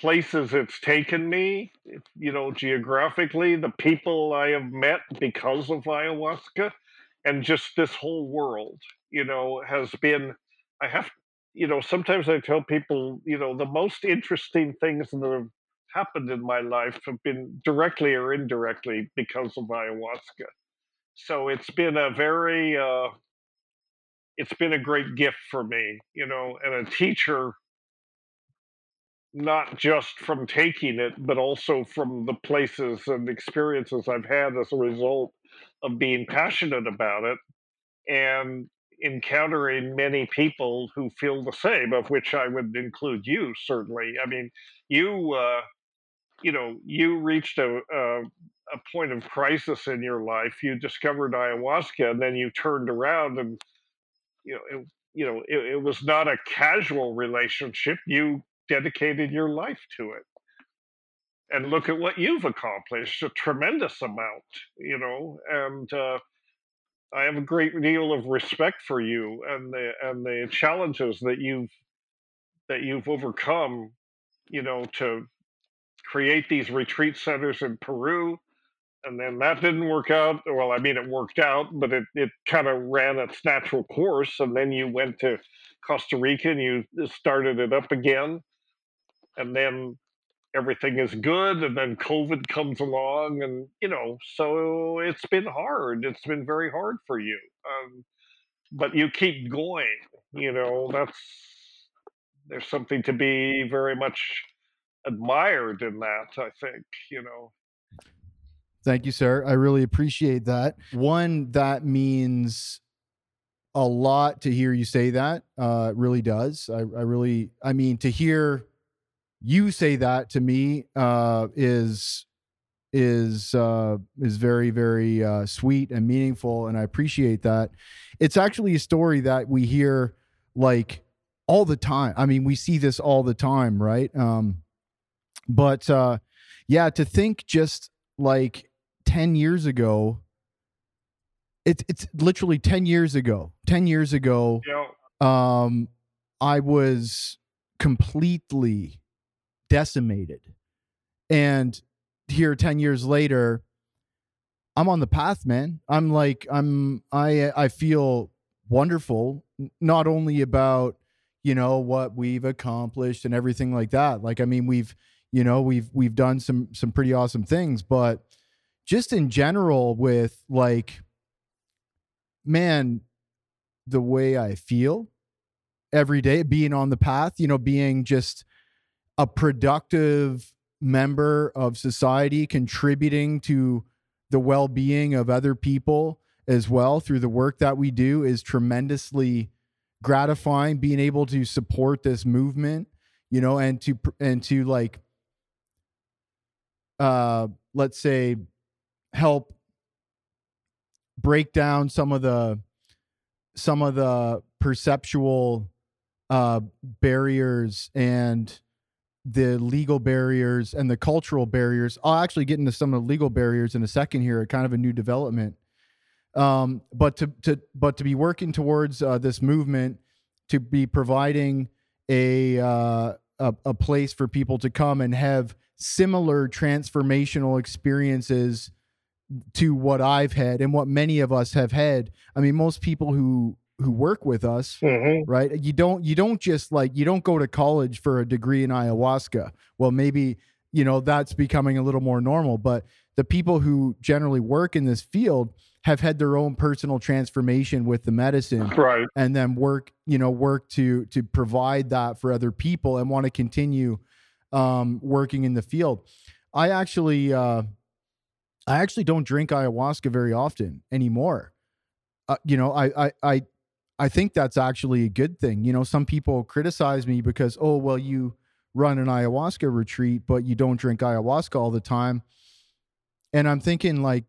places it's taken me, you know, geographically, the people I have met because of ayahuasca, and just this whole world, you know, has been, I have, you know, sometimes I tell people, you know, the most interesting things that have happened in my life have been directly or indirectly because of ayahuasca. so it's been a very uh, it's been a great gift for me, you know, and a teacher not just from taking it, but also from the places and experiences I've had as a result of being passionate about it and encountering many people who feel the same, of which I would include you, certainly. I mean, you, uh, you know, you reached a, a, a point of crisis in your life. You discovered ayahuasca, and then you turned around and, you know, it, you know, it, it was not a casual relationship. You dedicated your life to it. And look at what you've accomplished a tremendous amount you know and uh, i have a great deal of respect for you and the and the challenges that you've that you've overcome you know to create these retreat centers in peru and then that didn't work out. Well i mean it worked out but it, it kind of ran its natural course and then you went to costa rica and you started it up again and then everything is good and then covid comes along and you know so it's been hard. It's been very hard for you um, but you keep going you know that's there's something to be very much admired in that i think you know. Thank you sir. I really appreciate that. One that means a lot to hear you say that uh it really does. I, I really i mean to hear you say that to me uh, is is uh, is very very uh, sweet and meaningful, and I appreciate that. It's actually a story that we hear like all the time. I mean, we see this all the time, right? Um, but uh, yeah, to think just like ten years ago, it's it's literally ten years ago. Ten years ago, yeah. um, I was completely decimated. And here 10 years later, I'm on the path, man. I'm like I'm I I feel wonderful not only about, you know, what we've accomplished and everything like that. Like I mean, we've you know, we've we've done some some pretty awesome things, but just in general with like man, the way I feel every day being on the path, you know, being just a productive member of society contributing to the well-being of other people as well through the work that we do is tremendously gratifying being able to support this movement you know and to and to like uh let's say help break down some of the some of the perceptual uh barriers and the legal barriers and the cultural barriers. I'll actually get into some of the legal barriers in a second here, kind of a new development. Um, but to to but to be working towards uh, this movement, to be providing a, uh, a a place for people to come and have similar transformational experiences to what I've had and what many of us have had. I mean, most people who who work with us mm-hmm. right? You don't you don't just like you don't go to college for a degree in ayahuasca. Well maybe you know that's becoming a little more normal but the people who generally work in this field have had their own personal transformation with the medicine right. and then work you know work to to provide that for other people and want to continue um working in the field. I actually uh i actually don't drink ayahuasca very often anymore. Uh, you know I, I i I think that's actually a good thing. You know, some people criticize me because, oh, well, you run an ayahuasca retreat, but you don't drink ayahuasca all the time. And I'm thinking, like,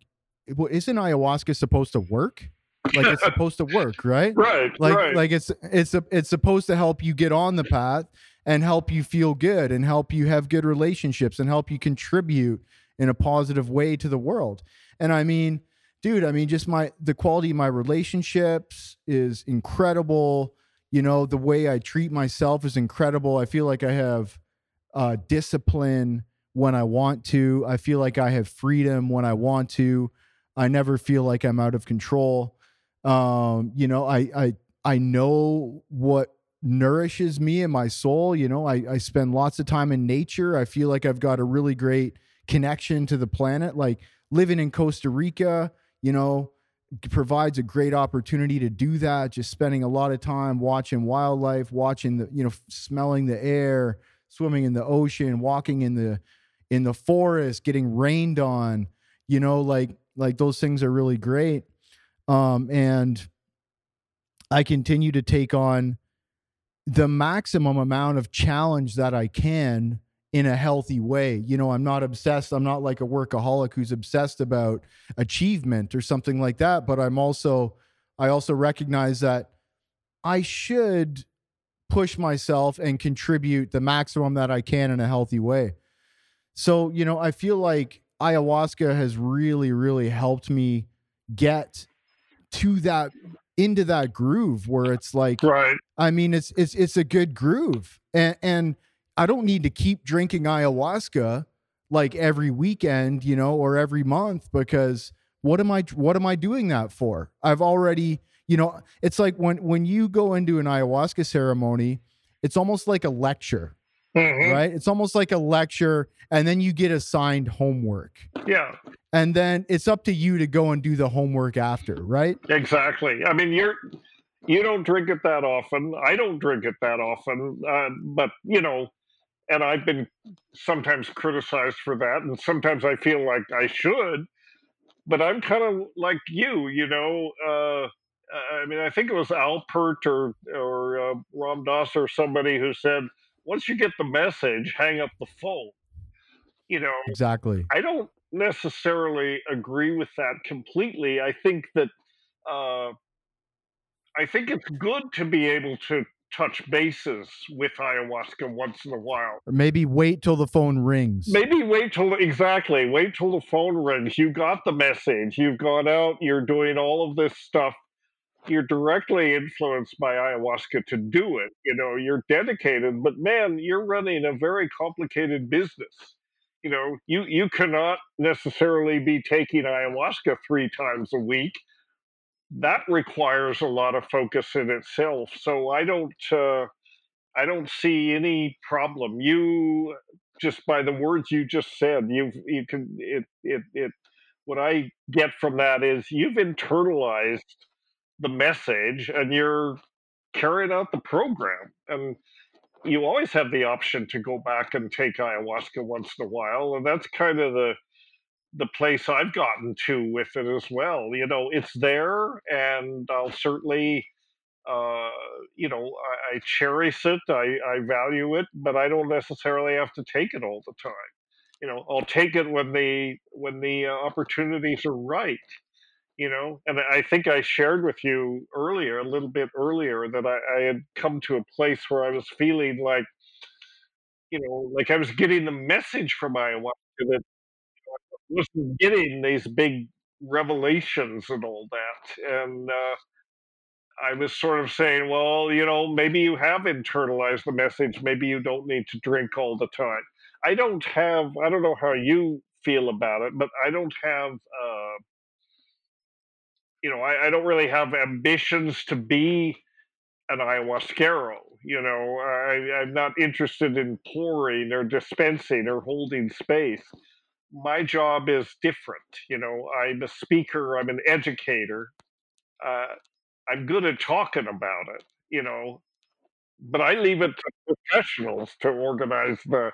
well, isn't ayahuasca supposed to work? Like it's supposed to work, right? Right. Like, right. like it's it's a, it's supposed to help you get on the path and help you feel good and help you have good relationships and help you contribute in a positive way to the world. And I mean, dude, I mean, just my the quality of my relationships is incredible. You know, the way I treat myself is incredible. I feel like I have uh, discipline when I want to. I feel like I have freedom when I want to. I never feel like I'm out of control. Um, you know, I I I know what nourishes me and my soul. You know, I, I spend lots of time in nature. I feel like I've got a really great connection to the planet. Like living in Costa Rica, you know, provides a great opportunity to do that. Just spending a lot of time watching wildlife, watching the, you know, smelling the air, swimming in the ocean, walking in the in the forest, getting rained on, you know, like like those things are really great. Um, and I continue to take on the maximum amount of challenge that I can in a healthy way. You know, I'm not obsessed. I'm not like a workaholic who's obsessed about achievement or something like that, but I'm also I also recognize that I should push myself and contribute the maximum that I can in a healthy way. So, you know, I feel like ayahuasca has really really helped me get to that into that groove where it's like right I mean it's it's it's a good groove. And and I don't need to keep drinking ayahuasca like every weekend, you know, or every month because what am I what am I doing that for? I've already, you know, it's like when when you go into an ayahuasca ceremony, it's almost like a lecture, Mhm. right? It's almost like a lecture and then you get assigned homework. yeah And then it's up to you to go and do the homework after, right? exactly i mean you're you don't drink it that often i don't drink it that often uh, but you know and i've been sometimes criticized for that and sometimes i feel like i should but i'm kind of like you you know uh, i mean i think it was alpert or or uh, ram dass or somebody who said once you get the message hang up the phone you know Exactly. I don't necessarily agree with that completely. I think that uh, I think it's good to be able to touch bases with ayahuasca once in a while. Or maybe wait till the phone rings. Maybe wait till exactly wait till the phone rings. You got the message. You've gone out. You're doing all of this stuff. You're directly influenced by ayahuasca to do it. You know, you're dedicated, but man, you're running a very complicated business. You know, you you cannot necessarily be taking ayahuasca three times a week. That requires a lot of focus in itself. So I don't uh, I don't see any problem. You just by the words you just said, you've you can it it it. What I get from that is you've internalized the message and you're carrying out the program. And you always have the option to go back and take ayahuasca once in a while. And that's kind of the the place I've gotten to with it as well. You know, it's there and I'll certainly uh, you know, I, I cherish it, I, I value it, but I don't necessarily have to take it all the time. You know, I'll take it when the when the uh, opportunities are right you know and i think i shared with you earlier a little bit earlier that I, I, had come to a place where i was feeling like you know like i was getting the message from ayahuasca that I wasn't getting these big revelations and all that and uh, i was sort of saying well you know maybe you have internalized the message maybe you don't need to drink all the time i don't have i don't know how you feel about it but i don't have uh, you know, I, I don't really have ambitions to be an ayahuasquero. You know, I, I'm not interested in pouring or dispensing or holding space. My job is different. You know, I'm a speaker, I'm an educator. Uh, I'm good at talking about it, you know, but I leave it to professionals to organize the,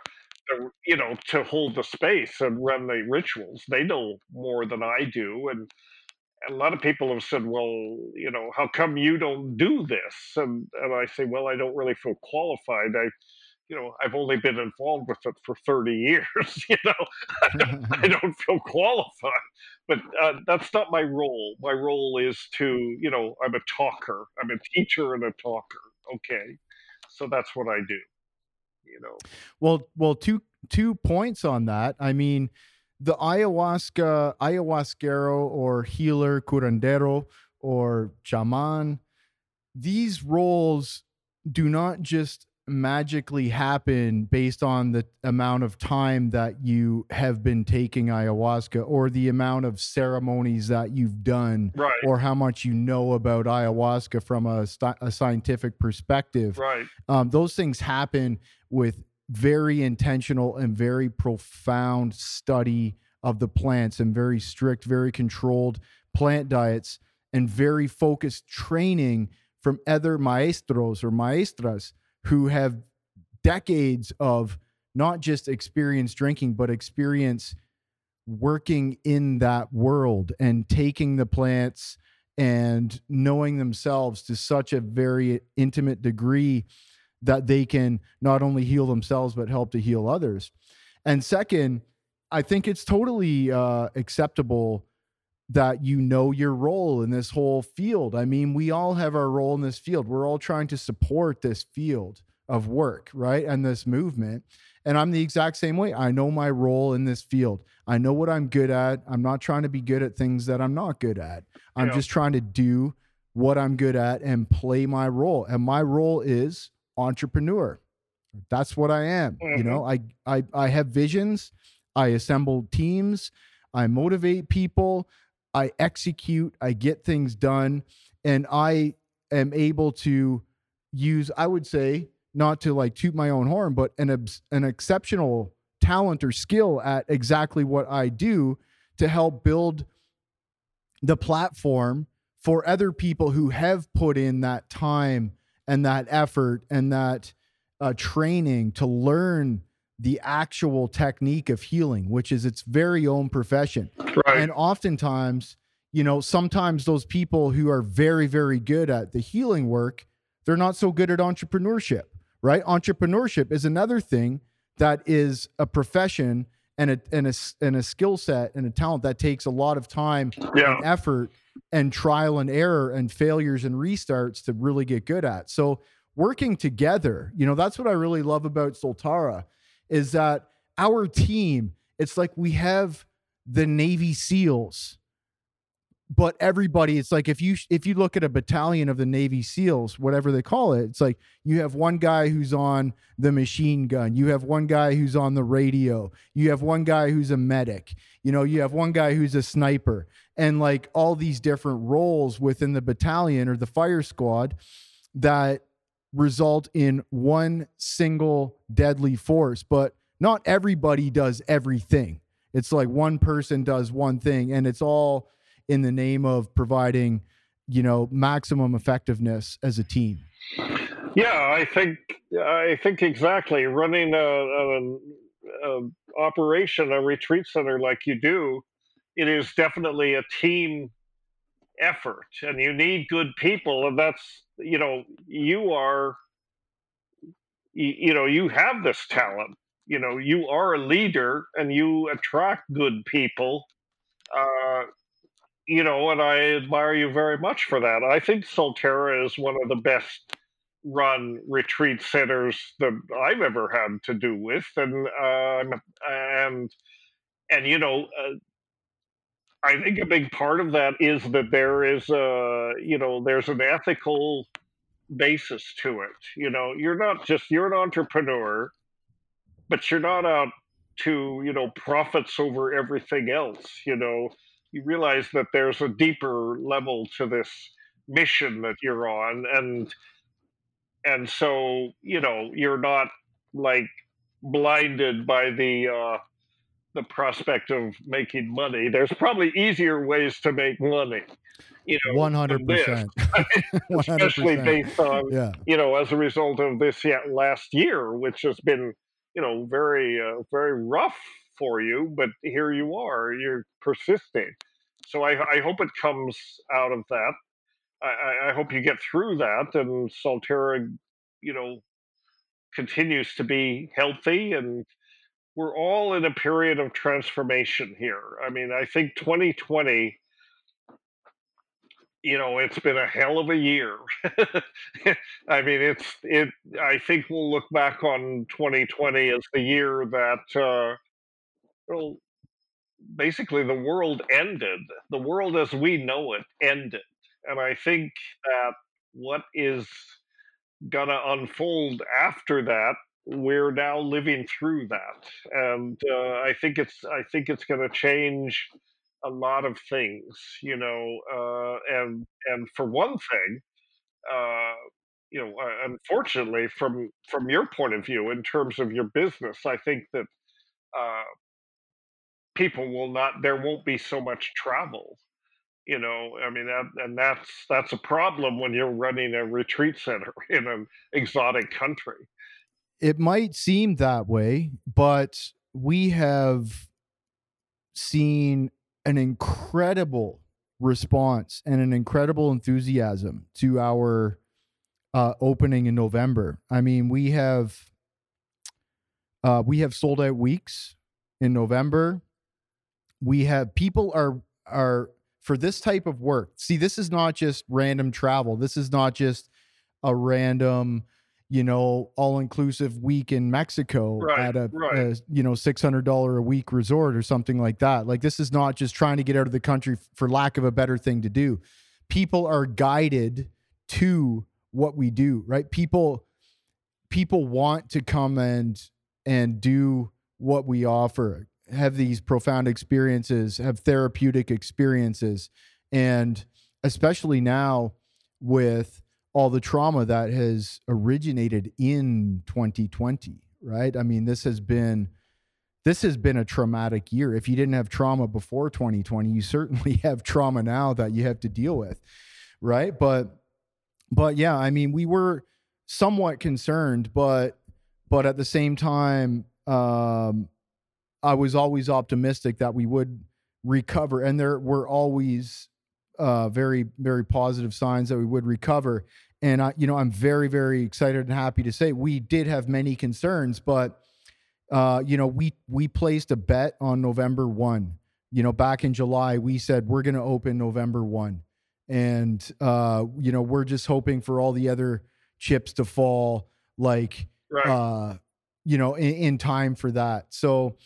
the you know, to hold the space and run the rituals. They know more than I do. And a lot of people have said, "Well, you know, how come you don't do this?" And and I say, "Well, I don't really feel qualified. I, you know, I've only been involved with it for 30 years. You know, I don't, I don't feel qualified. But uh, that's not my role. My role is to, you know, I'm a talker. I'm a teacher and a talker. Okay, so that's what I do. You know. Well, well, two two points on that. I mean, the ayahuasca, ayahuasquero or healer, curandero or shaman, these roles do not just magically happen based on the amount of time that you have been taking ayahuasca or the amount of ceremonies that you've done Right. or how much you know about ayahuasca from a, a scientific perspective Right. um, those things happen with very intentional and very profound study of the plants and very strict, very controlled plant diets. and very focused training from other maestros or maestras who have decades of not just experience drinking, but experience working in that world and taking the plants and knowing themselves to such a very intimate degree that they can not only heal themselves but help to heal others. And second, I think it's totally uh, acceptable that you know your role in this whole field. I mean, we all have our role in this field. We're all trying to support this field of work, right? And this movement. And I'm the exact same way. I know my role in this field. I know what I'm good at. I'm not trying to be good at things that I'm not good at. I'm yeah. just trying to do what I'm good at and play my role. And my role is entrepreneur. That's what I am. Mm-hmm. You know, I, I I have visions. I assemble teams. I motivate people. I execute. I get things done, and I am able to use. I would say not to like toot my own horn, but an an exceptional talent or skill at exactly what I do to help build the platform for other people who have put in that time and that effort and that uh, training to learn the actual technique of healing, which is its very own profession. Right. And oftentimes, you know, sometimes those people who are very, very good at the healing work, they're not so good at entrepreneurship right? Entrepreneurship is another thing that is a profession and a and a and a skill set and a talent that takes a lot of time yeah. and effort and trial and error and failures and restarts to really get good at. So working together, you know, that's what I really love about Soltara is that our team, it's like we have the Navy SEALs but everybody it's like if you if you look at a battalion of the navy seals whatever they call it it's like you have one guy who's on the machine gun you have one guy who's on the radio you have one guy who's a medic you know you have one guy who's a sniper. And like all these different roles within the battalion or the fire squad that result in one single deadly force but not everybody does everything it's like one person does one thing and it's all in the name of providing, you know, maximum effectiveness as a team? Yeah, I think I think exactly. Running a, a, a operation, a retreat center like you do, it is definitely a team effort, and you need good people, and that's you know you are you, you know you have this talent you know you are a leader and you attract good people uh, you know, and I admire you very much for that. I think Soltara is one of the best run retreat centers that I've ever had to do with, and uh, and and you know, uh, I think a big part of that is that there is a you know there's an ethical basis to it. You know, you're not just you're an entrepreneur, but you're not out to you know profits over everything else. You know you realize that there's a deeper level to this mission that you're on and and so you know you're not like blinded by the uh the prospect of making money there's probably easier ways to make money you know 100% especially based on yeah. you know as a result of this yet last year which has been you know very uh, very rough for you, but here you are, you're persisting. So I, I hope it comes out of that. I, I hope you get through that and Soltara, you know, continues to be healthy and we're all in a period of transformation here. I mean, I think 2020 you know it's been a hell of a year i mean it's it i think we'll look back on 2020 as the year that uh well, basically the world ended. The world as we know it ended. And I think that what is to unfold after that we're now living through that and uh, i think it's i think it's going to change a lot of things you know uh, and and for one thing uh, you know uh, unfortunately from from your point of view in terms of your business i think that uh, people will not there won't be so much travel You know, I mean that, and that's that's a problem when you're running a retreat center in an exotic country. It might seem that way, but we have seen an incredible response and an incredible enthusiasm to our uh, opening in November. I mean, we have uh, we have sold out weeks in November. We have people are are for this type of work. See, this is not just random travel. This is not just a random, you know, all inclusive week in Mexico Right, at a, right. a you know six hundred dollar a week resort or something like that. Like this is not just trying to get out of the country for lack of a better thing to do. People are guided to what we do, right? People people want to come and and do what we offer have these profound experiences have therapeutic experiences and especially now with all the trauma that has originated in 2020 right? I mean this has been this has been a traumatic year. If you didn't have trauma before 2020 you certainly have trauma now that you have to deal with right? But but yeah i mean we were somewhat concerned but but at the same time um i was always optimistic that we would recover and there were always uh very very positive signs that we would recover. And i you know i'm very very excited and happy to say we did have many concerns but uh you know we we placed a bet on november 1 you know back in july we said we're going to open november 1 and uh you know we're just hoping for all the other chips to fall like Right. uh you know in, in time for that. So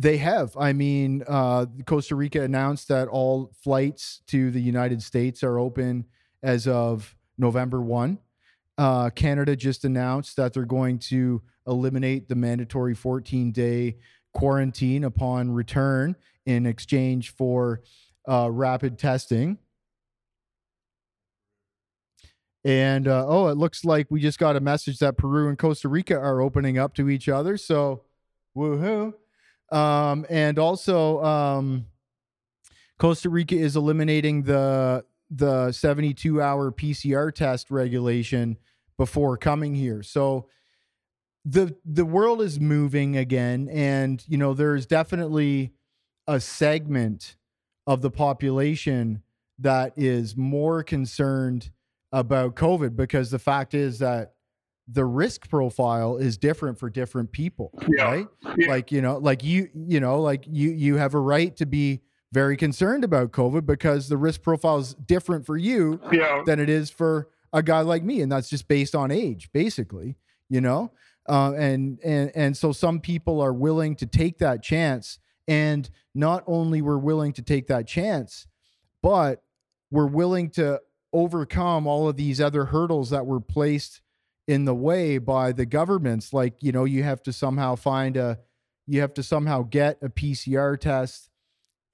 they have i mean uh costa rica announced that all flights to the united states are open as of november 1 uh canada just announced that they're going to eliminate the mandatory 14 day quarantine upon return in exchange for uh, rapid testing and uh, oh, it looks like we just got a message that Peru and Costa Rica are opening up to each other. So, woohoo! Um, and also, um, Costa Rica is eliminating the the 72 hour PCR test regulation before coming here. So the the world is moving again, and you know there's definitely a segment of the population that is more concerned about COVID because the fact is that the risk profile is different for different people, Yeah. right? Yeah. Like, you know, like you, you know, like you, you have a right to be very concerned about COVID because the risk profile is different for you Yeah. than it is for a guy like me. And that's just based on age, basically, you know? Uh, and, and, and so some people are willing to take that chance. And not only we're willing to take that chance, but we're willing to overcome all of these other hurdles that were placed in the way by the governments like you know you have to somehow find a you have to somehow get a PCR test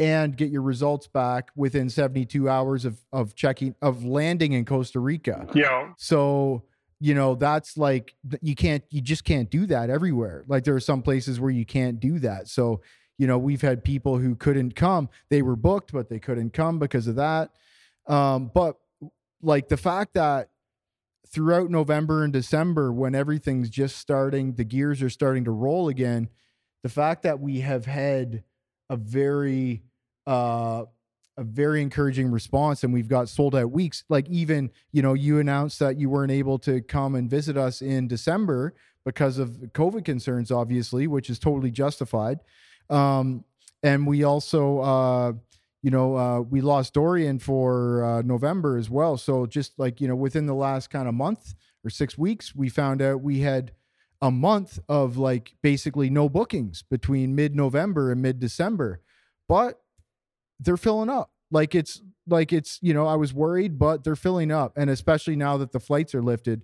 and get your results back within 72 hours of of checking of landing in Costa Rica. Yeah. So, you know, that's like you can't you just can't do that everywhere. Like there are some places where you can't do that. So, you know, we've had people who couldn't come. They were booked, but they couldn't come because of that. Um, but like the fact that throughout November and December, when everything's just starting, the gears are starting to roll again. The fact that we have had a very uh a very encouraging response and we've got sold out weeks like even you know you announced that you weren't able to come and visit us in december because of covid concerns obviously which is totally justified um and we also uh you know uh we lost dorian for uh november as well. So just like you know within the last kind of month or six weeks we found out we had a month of like basically no bookings between mid-november and mid-december. But they're filling up. Like it's like it's you know i was worried but they're filling up. And especially now that the flights are lifted.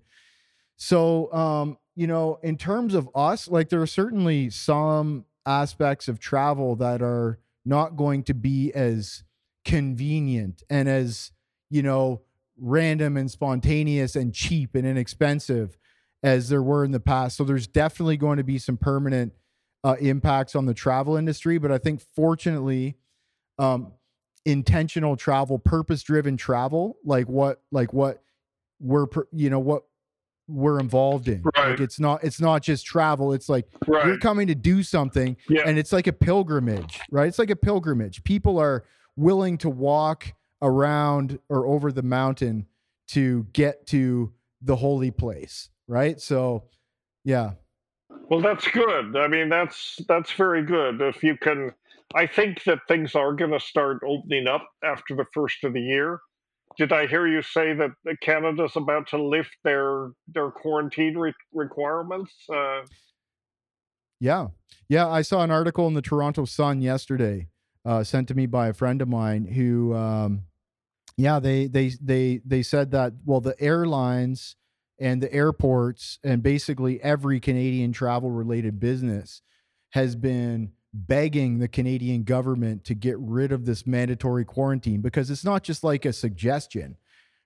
So um you know in terms of us like there are certainly some aspects of travel that are not going to be as convenient and as you know random and spontaneous and cheap and inexpensive as there were in the past. So there's definitely going to be some permanent uh, impacts on the travel industry but i think fortunately um, intentional travel, purpose driven travel, like what like what we're you know what we're involved in. Right. Like it's not it's not just travel. It's like Right. you're coming to do something Yeah. and it's like a pilgrimage, right? It's like a pilgrimage. People are willing to walk around or over the mountain to get to the holy place, right? So, yeah. Well, that's good. I mean, that's that's very good. If you can, I think that things are going to start opening up after the first of the year. Did I hear you say that Canada's about to lift their their quarantine re- requirements? Uh, Yeah. Yeah. I saw an article in the Toronto Sun yesterday, uh, sent to me by a friend of mine who, um, yeah, they, they, they, they said that, well, the airlines and the airports and basically every Canadian travel related business has been begging the Canadian government to get rid of this mandatory quarantine because it's not just like a suggestion,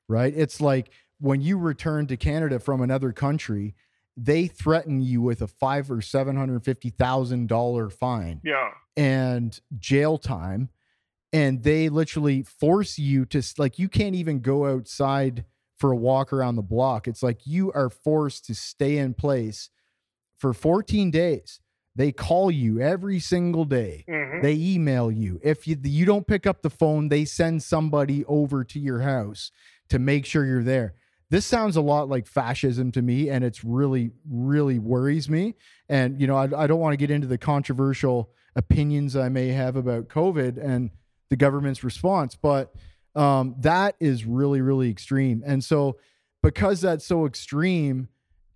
right? It's like when you return to Canada from another country, they threaten you with a five or seven hundred fifty thousand dollar fine yeah, and jail time, and they literally force you to like you can't even go outside for a walk around the block. It's like you are forced to stay in place for 14 days. They call you every single day. hmm They email you. If you you don't pick up the phone, they send somebody over to your house to make sure you're there. This sounds a lot like fascism to me, and it's really, really worries me. And you know, I, I don't want to get into the controversial opinions I may have about COVID and the government's response, but um, that is really, really extreme. And so, because that's so extreme,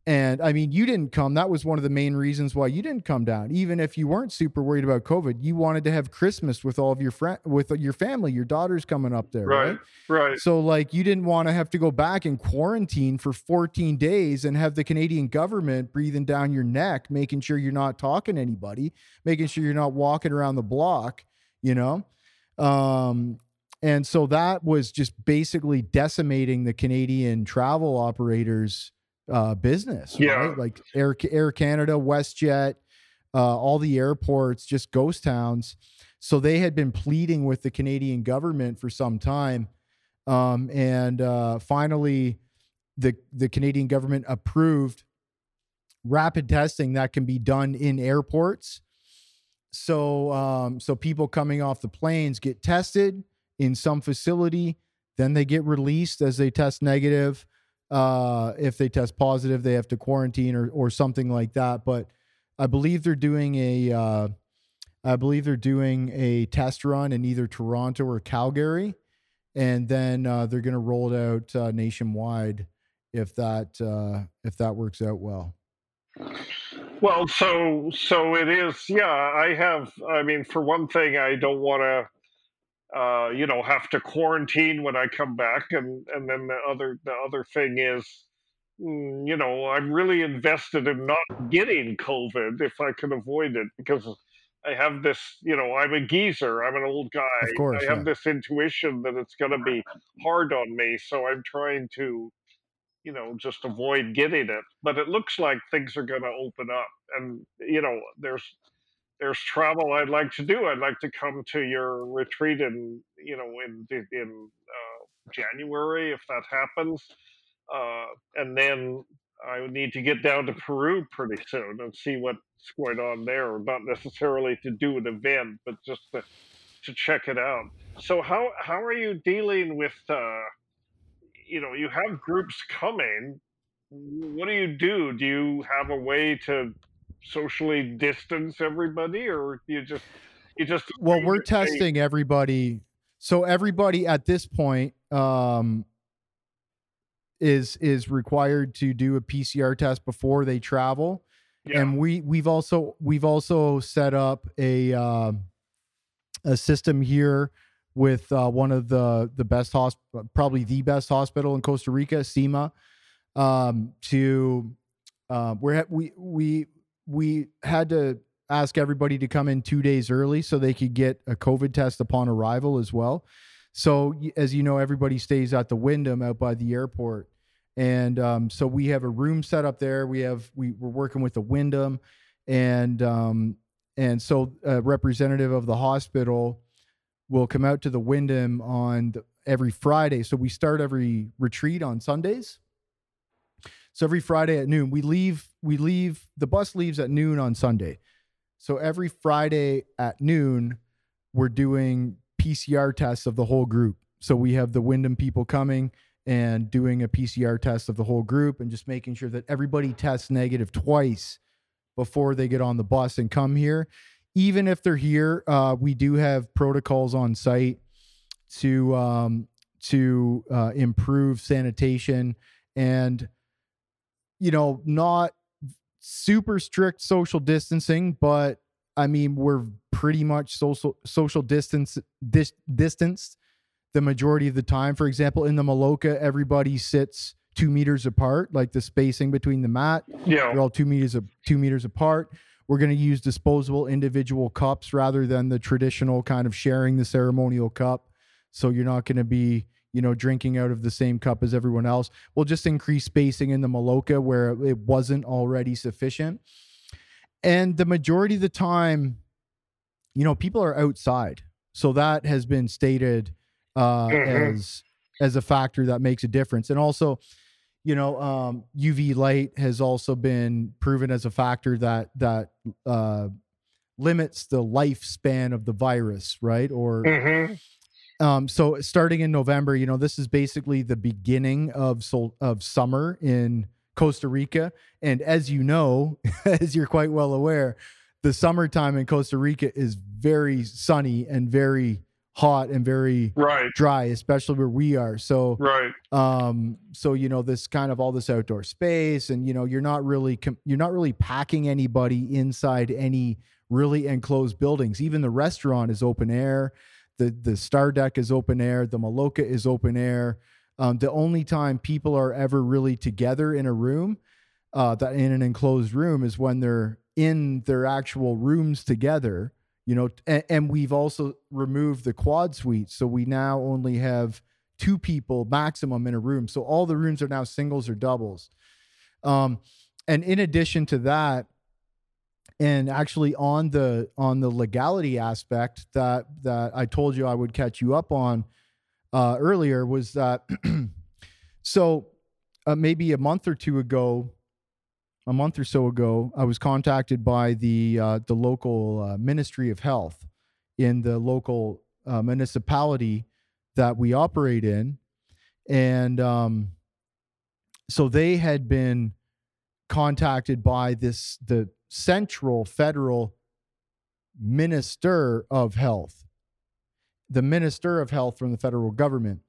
and I mean, you didn't come. That was one of the main reasons why you didn't come down. Even if you weren't super worried about COVID, you wanted to have Christmas with all of your friend, with your family. Your daughter's coming up there, right? right, right. So, like, you didn't want to have to go back and quarantine for 14 days and have the Canadian government breathing down your neck, making sure you're not talking to anybody, making sure you're not walking around the block, you know? Um, and so that was just basically decimating the Canadian travel operators' uh, business, Yeah. right? Like Air, Air Canada, WestJet, uh, all the airports, just ghost towns. So they had been pleading with the Canadian government for some time um, and uh, finally, the the Canadian government approved rapid testing that can be done in airports. So um, so people coming off the planes get tested in some facility, then they get released as they test negative. Uh, if they test positive, they have to quarantine or or something like that. But I believe they're doing a uh, I believe they're doing a test run in either Toronto or Calgary and then uh, they're going to roll it out uh, nationwide if that uh, if that works out well. Well, so so it is. Yeah, I have. I mean, for one thing, I don't want to, uh, you know, have to quarantine when I come back, and and then the other the other thing is, mm, you know, I'm really invested in not getting COVID if I can avoid it because I have this. You know, I'm a geezer. I'm an old guy. Of course, I have yeah. this intuition that it's going to be hard on me, so I'm trying to you know, just avoid getting it. But it looks like things are going to open up, and you know, there's there's travel I'd like to do. I'd like to come to your retreat in you know in in uh, January if that happens, uh, and then I would need to get down to Peru pretty soon and see what's going on there. Not necessarily to do an event, but just to to check it out. So how how are you dealing with? Uh, you know you have groups coming what do you do do you have a way to socially distance everybody or you just you just Well, we're testing everybody, so everybody at this point um, is is required to do a PCR test before they travel, yeah, and we we've also we've also set up a um a system here with uh, one of the the best hosp- probably the best hospital in Costa Rica, CIMA, um, to uh, we're we we we had to ask everybody to come in two days early so they could get a COVID test upon arrival as well. So as you know, everybody stays at the Wyndham out by the airport, and um, so we have a room set up there. We have we we're working with the Wyndham, and um, and so a representative of the hospital will come out to the Wyndham on the, every Friday. So we start every retreat on Sundays. So every Friday at noon, we leave. We leave. The bus leaves at noon on Sunday. So every Friday at noon, we're doing PCR tests of the whole group. So we have the Wyndham people coming and doing a PCR test of the whole group and just making sure that everybody tests negative twice before they get on the bus and come here. Even if they're here, uh, we do have protocols on site to um, to uh, improve sanitation and you know not super strict social distancing, but I mean we're pretty much social social distance dis- distanced the majority of the time. For example, in the Maloka, everybody sits two meters apart, like the spacing between the mat. Yeah. They're all two meters two meters apart. We're going to use disposable individual cups rather than the traditional kind of sharing the ceremonial cup. So you're not going to be, you know, drinking out of the same cup as everyone else. We'll just increase spacing in the Maloka where it wasn't already sufficient. And the majority of the time, you know, people are outside. So that has been stated uh, Mhm. as as a factor that makes a difference. And also, you know, um, UV light has also been proven as a factor that that uh, limits the lifespan of the virus, right? Or hmm um, so starting in November, you know, this is basically the beginning of sol- of summer in Costa Rica, and as you know, as you're quite well aware, the summertime in Costa Rica is very sunny and very hot and very Right. dry, especially where we are. So Right. um so you know this kind of all this outdoor space and you know you're not really com- you're not really packing anybody inside any really enclosed buildings even the restaurant is open air the the star deck is open air the maloka is open air um, the only time people are ever really together in a room uh, that in an enclosed room is when they're in their actual rooms together you know and, and we've also removed the quad suite so we now only have two people maximum in a room. So all the rooms are now singles or doubles. Um, and in addition to that, and actually on the on the legality aspect that that I told you I would catch you up on uh, earlier was that so uh, maybe a month or two ago, a month or so ago, I was contacted by the uh, the local uh, Ministry of Health in the local uh, municipality that we operate in, and um, so they had been contacted by this the central federal minister of health. The minister of health from the federal government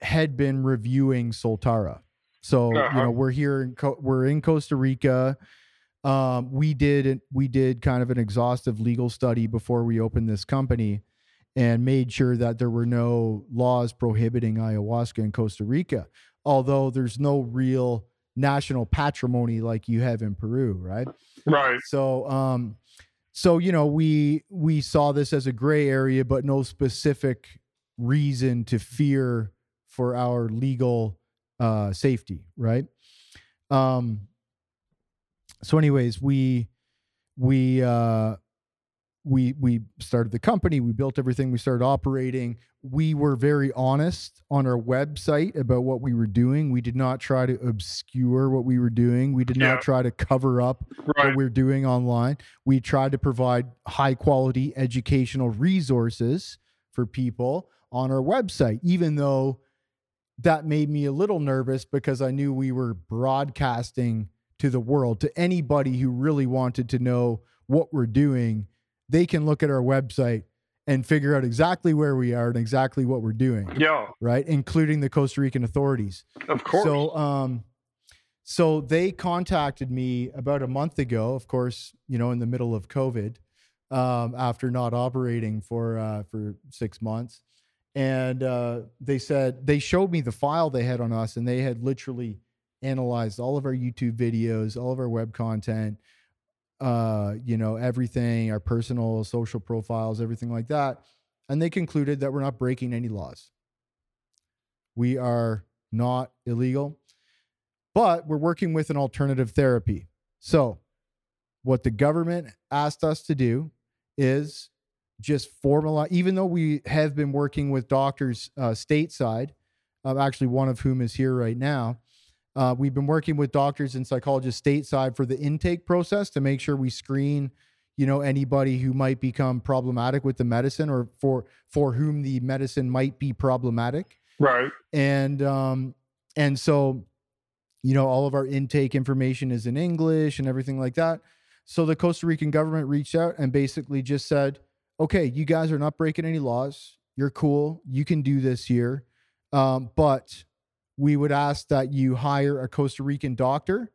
had been reviewing soltara. So you Uh-huh. know we're here in Co- we're in costa rica. Um, we did we did kind of an exhaustive legal study before we opened this company and made sure that there were no laws prohibiting ayahuasca in Costa Rica, although there's no real national patrimony like you have in Peru, right? Right. So, um, so you know, we we saw this as a gray area, but no specific reason to fear for our legal uh, safety, right? Um, so, anyways, we we uh, we we started the company we built everything we started operating we were very honest on our website about what we were doing we did not try to obscure what we were doing we did Yeah. not try to cover up Right. what we're doing online we tried to provide high quality educational resources for people on our website even though that made me a little nervous because i knew we were broadcasting to the world to anybody who really wanted to know what we're doing they can look at our website and figure out exactly where we are and exactly what we're doing, Yeah. right? Including the Costa Rican authorities. Of course. So, um, so they contacted me about a month ago, of course, you know, in the middle of COVID, um, after not operating for uh, for six months, and uh, they said they showed me the file they had on us, and they had literally analyzed all of our YouTube videos, all of our web content, uh, you know, everything, our personal social profiles, everything like that. And they concluded that we're not breaking any laws. We are not illegal, but we're working with an alternative therapy. So, what the government asked us to do is just formalize, even though we have been working with doctors uh, stateside, uh, actually, one of whom is here right now. Uh, we've been working with doctors and psychologists stateside for the intake process to make sure we screen, you know, anybody who might become problematic with the medicine or for for whom the medicine might be problematic. Right. And um, and so, you know, all of our intake information is in English and everything like that. So the Costa Rican government reached out and basically just said, okay, you guys are not breaking any laws. You're cool. You can do this here. Um, but we would ask that you hire a Costa Rican doctor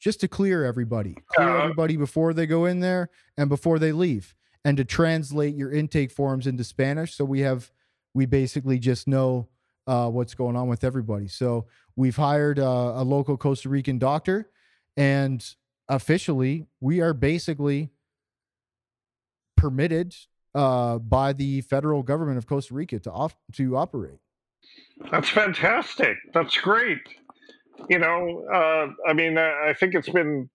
just to clear everybody, clear Uh, everybody before they go in there and before they leave, and to translate your intake forms into Spanish. So we have, we basically just know uh, what's going on with everybody. So we've hired uh, a local Costa Rican doctor, and officially we are basically permitted uh, by the federal government of Costa Rica to off to operate. That's fantastic. That's great. You know, uh, I mean, I think it's been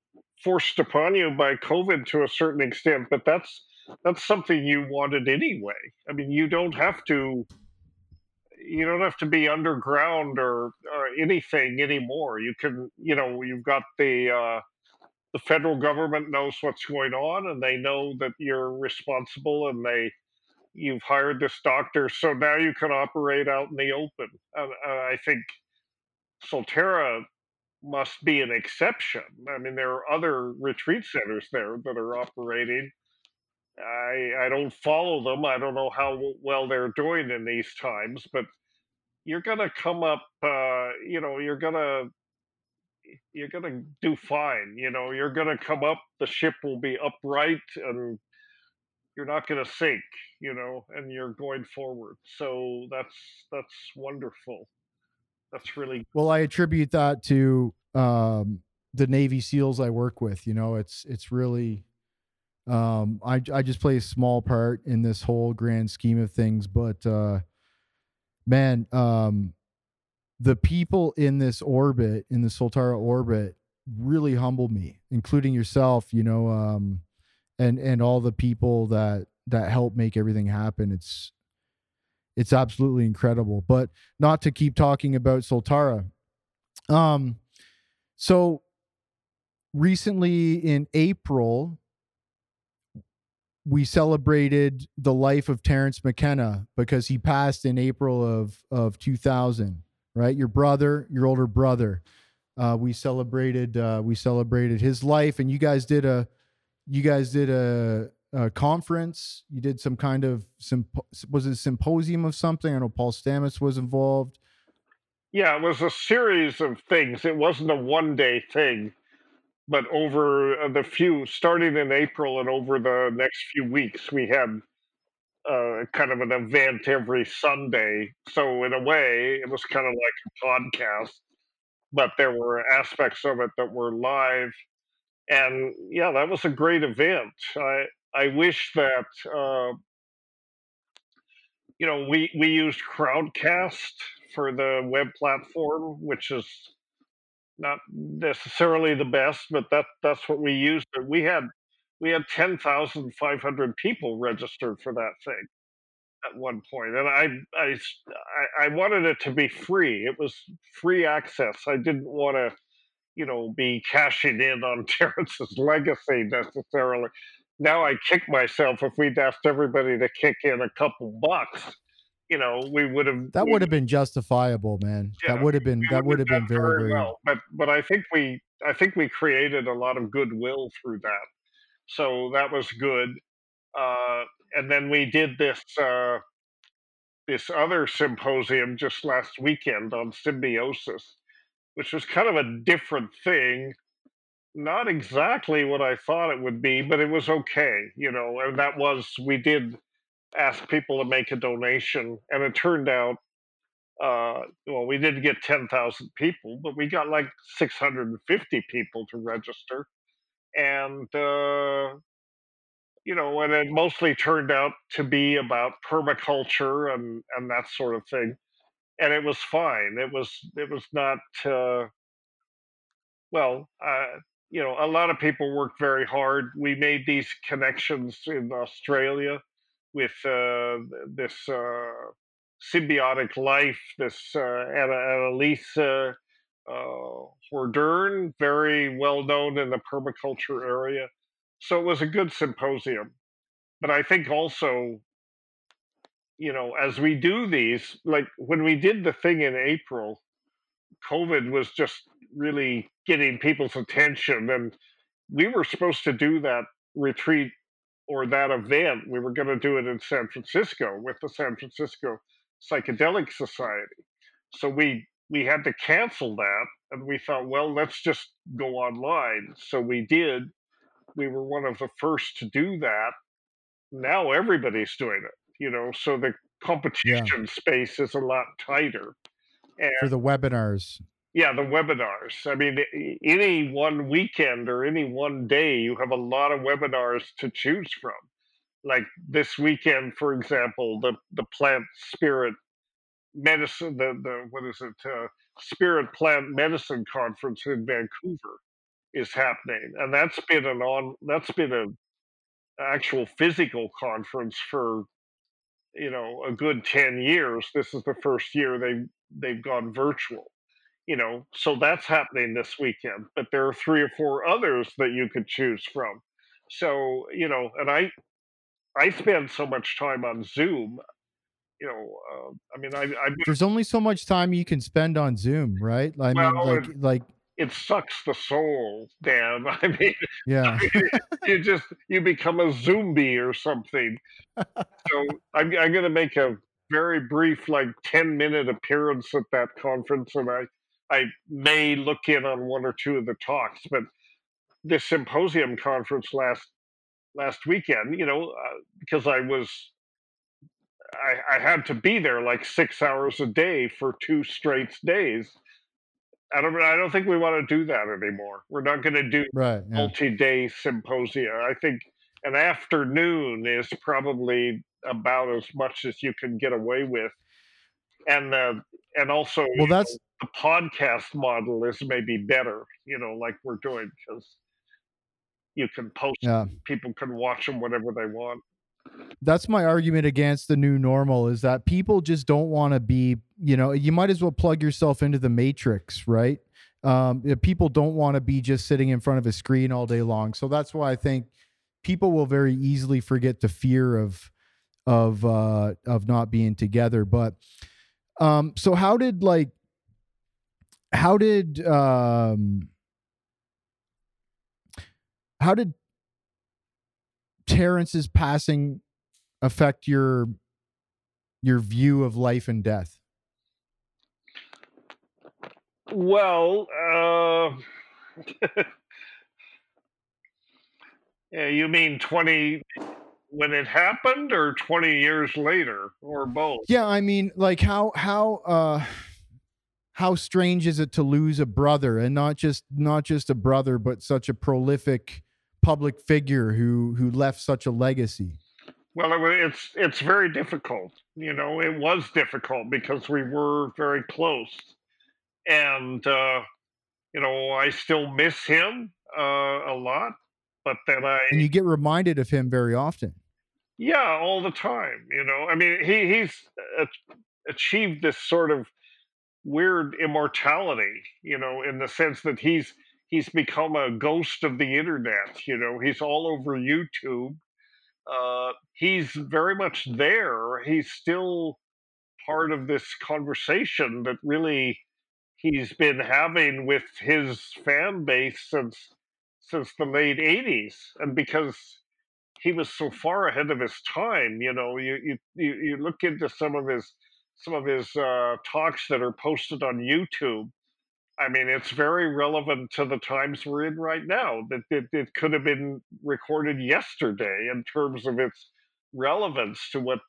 forced upon you by COVID to a certain extent, but that's that's something you wanted anyway. I mean, you don't have to you don't have to be underground or, or anything anymore. You can, you know, you've got the uh, the federal government knows what's going on, and they know that you're responsible, and they you've hired this doctor, so now you can operate out in the open. And, uh, I think Soltara must be an exception. I mean, there are other retreat centers there that are operating. I I don't follow them. I don't know how well they're doing in these times, but you're gonna come up. Uh, you know, you're gonna you're gonna do fine. You know, you're gonna come up. The ship will be upright, and you're not gonna sink. You know, and you're going forward. So that's that's wonderful. That's really Well, I attribute that to um, the Navy SEALs I work with. You know, it's it's really um, I I just play a small part in this whole grand scheme of things, but uh, man, um, the people in this orbit, in the Soltara orbit, really humble me, including yourself. You know, um, and and all the people that that help make everything happen. It's it's absolutely incredible. But not to keep talking about Soltara. Um, so recently in April, we celebrated the life of Terence McKenna because he passed in April of of 2000. Right, your brother, your older brother. Uh, we celebrated uh, we celebrated his life, and you guys did a you guys did a, a conference. You did some kind of symp- was it a symposium of something? I know Paul Stamets was involved. yeah. It was a series of things. It wasn't a one day thing, but over the few starting in April and over the next few weeks, we had uh, kind of an event every Sunday. So in a way, it was kind of like a podcast, but there were aspects of it that were live. And yeah, that was a great event. I I wish that uh, you know we we used Crowdcast for the web platform, which is not necessarily the best, but that that's what we used. We had we had ten thousand five hundred people registered for that thing at one point, and I I I wanted it to be free. It was free access. I didn't want to, you know, be cashing in on Terence's legacy necessarily. Now I kick myself if we'd asked everybody to kick in a couple bucks. You know, we would have That would have been justifiable, man. Yeah, that would have been that would have been very very. well. But but I think we I think we created a lot of goodwill through that. So that was good. Uh, and then we did this uh, this other symposium just last weekend on symbiosis, which was kind of a different thing. Not exactly what I thought it would be, but it was okay, you know. And that was we did ask people to make a donation, and it turned out uh, well, we didn't get 10,000 people, but we got like 650 people to register. And, uh, you know, and it mostly turned out to be about permaculture and, and that sort of thing. And it was fine. It was, it was not, uh, well, uh, you know, a lot of people worked very hard. We made these connections in Australia with uh, this uh, symbiotic life, this uh, Anneliese uh, Hoorn, very well known in the permaculture area. So it was a good symposium. But I think also, you know, as we do these, like when we did the thing in April, COVID was just really getting people's attention. And we were supposed to do that retreat or that event. We were going to do it in San Francisco with the San Francisco Psychedelic Society. So we we had to cancel that and we thought, well, let's just go online. So we did. We were one of the first to do that. Now everybody's doing it, you know, so the competition yeah. space is a lot tighter. And For the webinars. Yeah, the webinars. I mean, any one weekend or any one day, you have a lot of webinars to choose from. Like this weekend, for example, the, the plant spirit medicine, the, the what is it, uh, spirit plant medicine conference in Vancouver is happening, and that's been an on that's been an actual physical conference for you know a good 10 years this is the first year they they've gone virtual you know so that's happening this weekend but there are three or four others that you could choose from. So you know and i i spend so much time on zoom you know uh, i mean i i there's only so much time you can spend on zoom right? I well, mean like it, like it sucks the soul dan i mean yeah. I mean, you just you become a zombie or something. So i'm, I'm going to make a very brief like 10 minute appearance at that conference and i I may look in on one or two of the talks, but this symposium conference last last weekend, you know, uh, because I was I, I had to be there like six hours a day for two straight days. I don't I don't think we want to do that anymore. We're not going to do right, yeah. multi-day symposia. I think an afternoon is probably about as much as you can get away with. And uh, and also well that's know, the podcast model is maybe better, you know, like we're doing because you can post, yeah. people can watch them whenever they want. That's my argument against the new normal is that people just don't want to be, you know, you might as well plug yourself into the matrix, right? Um, people don't want to be just sitting in front of a screen all day long. So that's why I think people will very easily forget the fear of of uh of not being together. But um so how did like how did um, how did Terence's passing affect your your view of life and death? Well, uh, yeah, you mean twenty when it happened, or twenty years later, or both? Yeah, I mean, like how how uh how strange is it to lose a brother and not just not just a brother but such a prolific public figure who who left such a legacy? Well it's it's very difficult you know it was difficult because we were very close. And uh you know i still miss him uh a lot but then i and you get reminded of him very often. Yeah all the time you know i mean he he's achieved this sort of weird immortality, you know, in the sense that he's he's become a ghost of the internet. You know, he's all over YouTube. Uh, he's very much there. He's still part of this conversation that really he's been having with his fan base since since the late 80s and because he was so far ahead of his time you know you you you look into some of his some of his uh, talks that are posted on YouTube. I mean, it's very relevant to the times we're in right now. That it, it, could have been recorded yesterday in terms of its relevance to what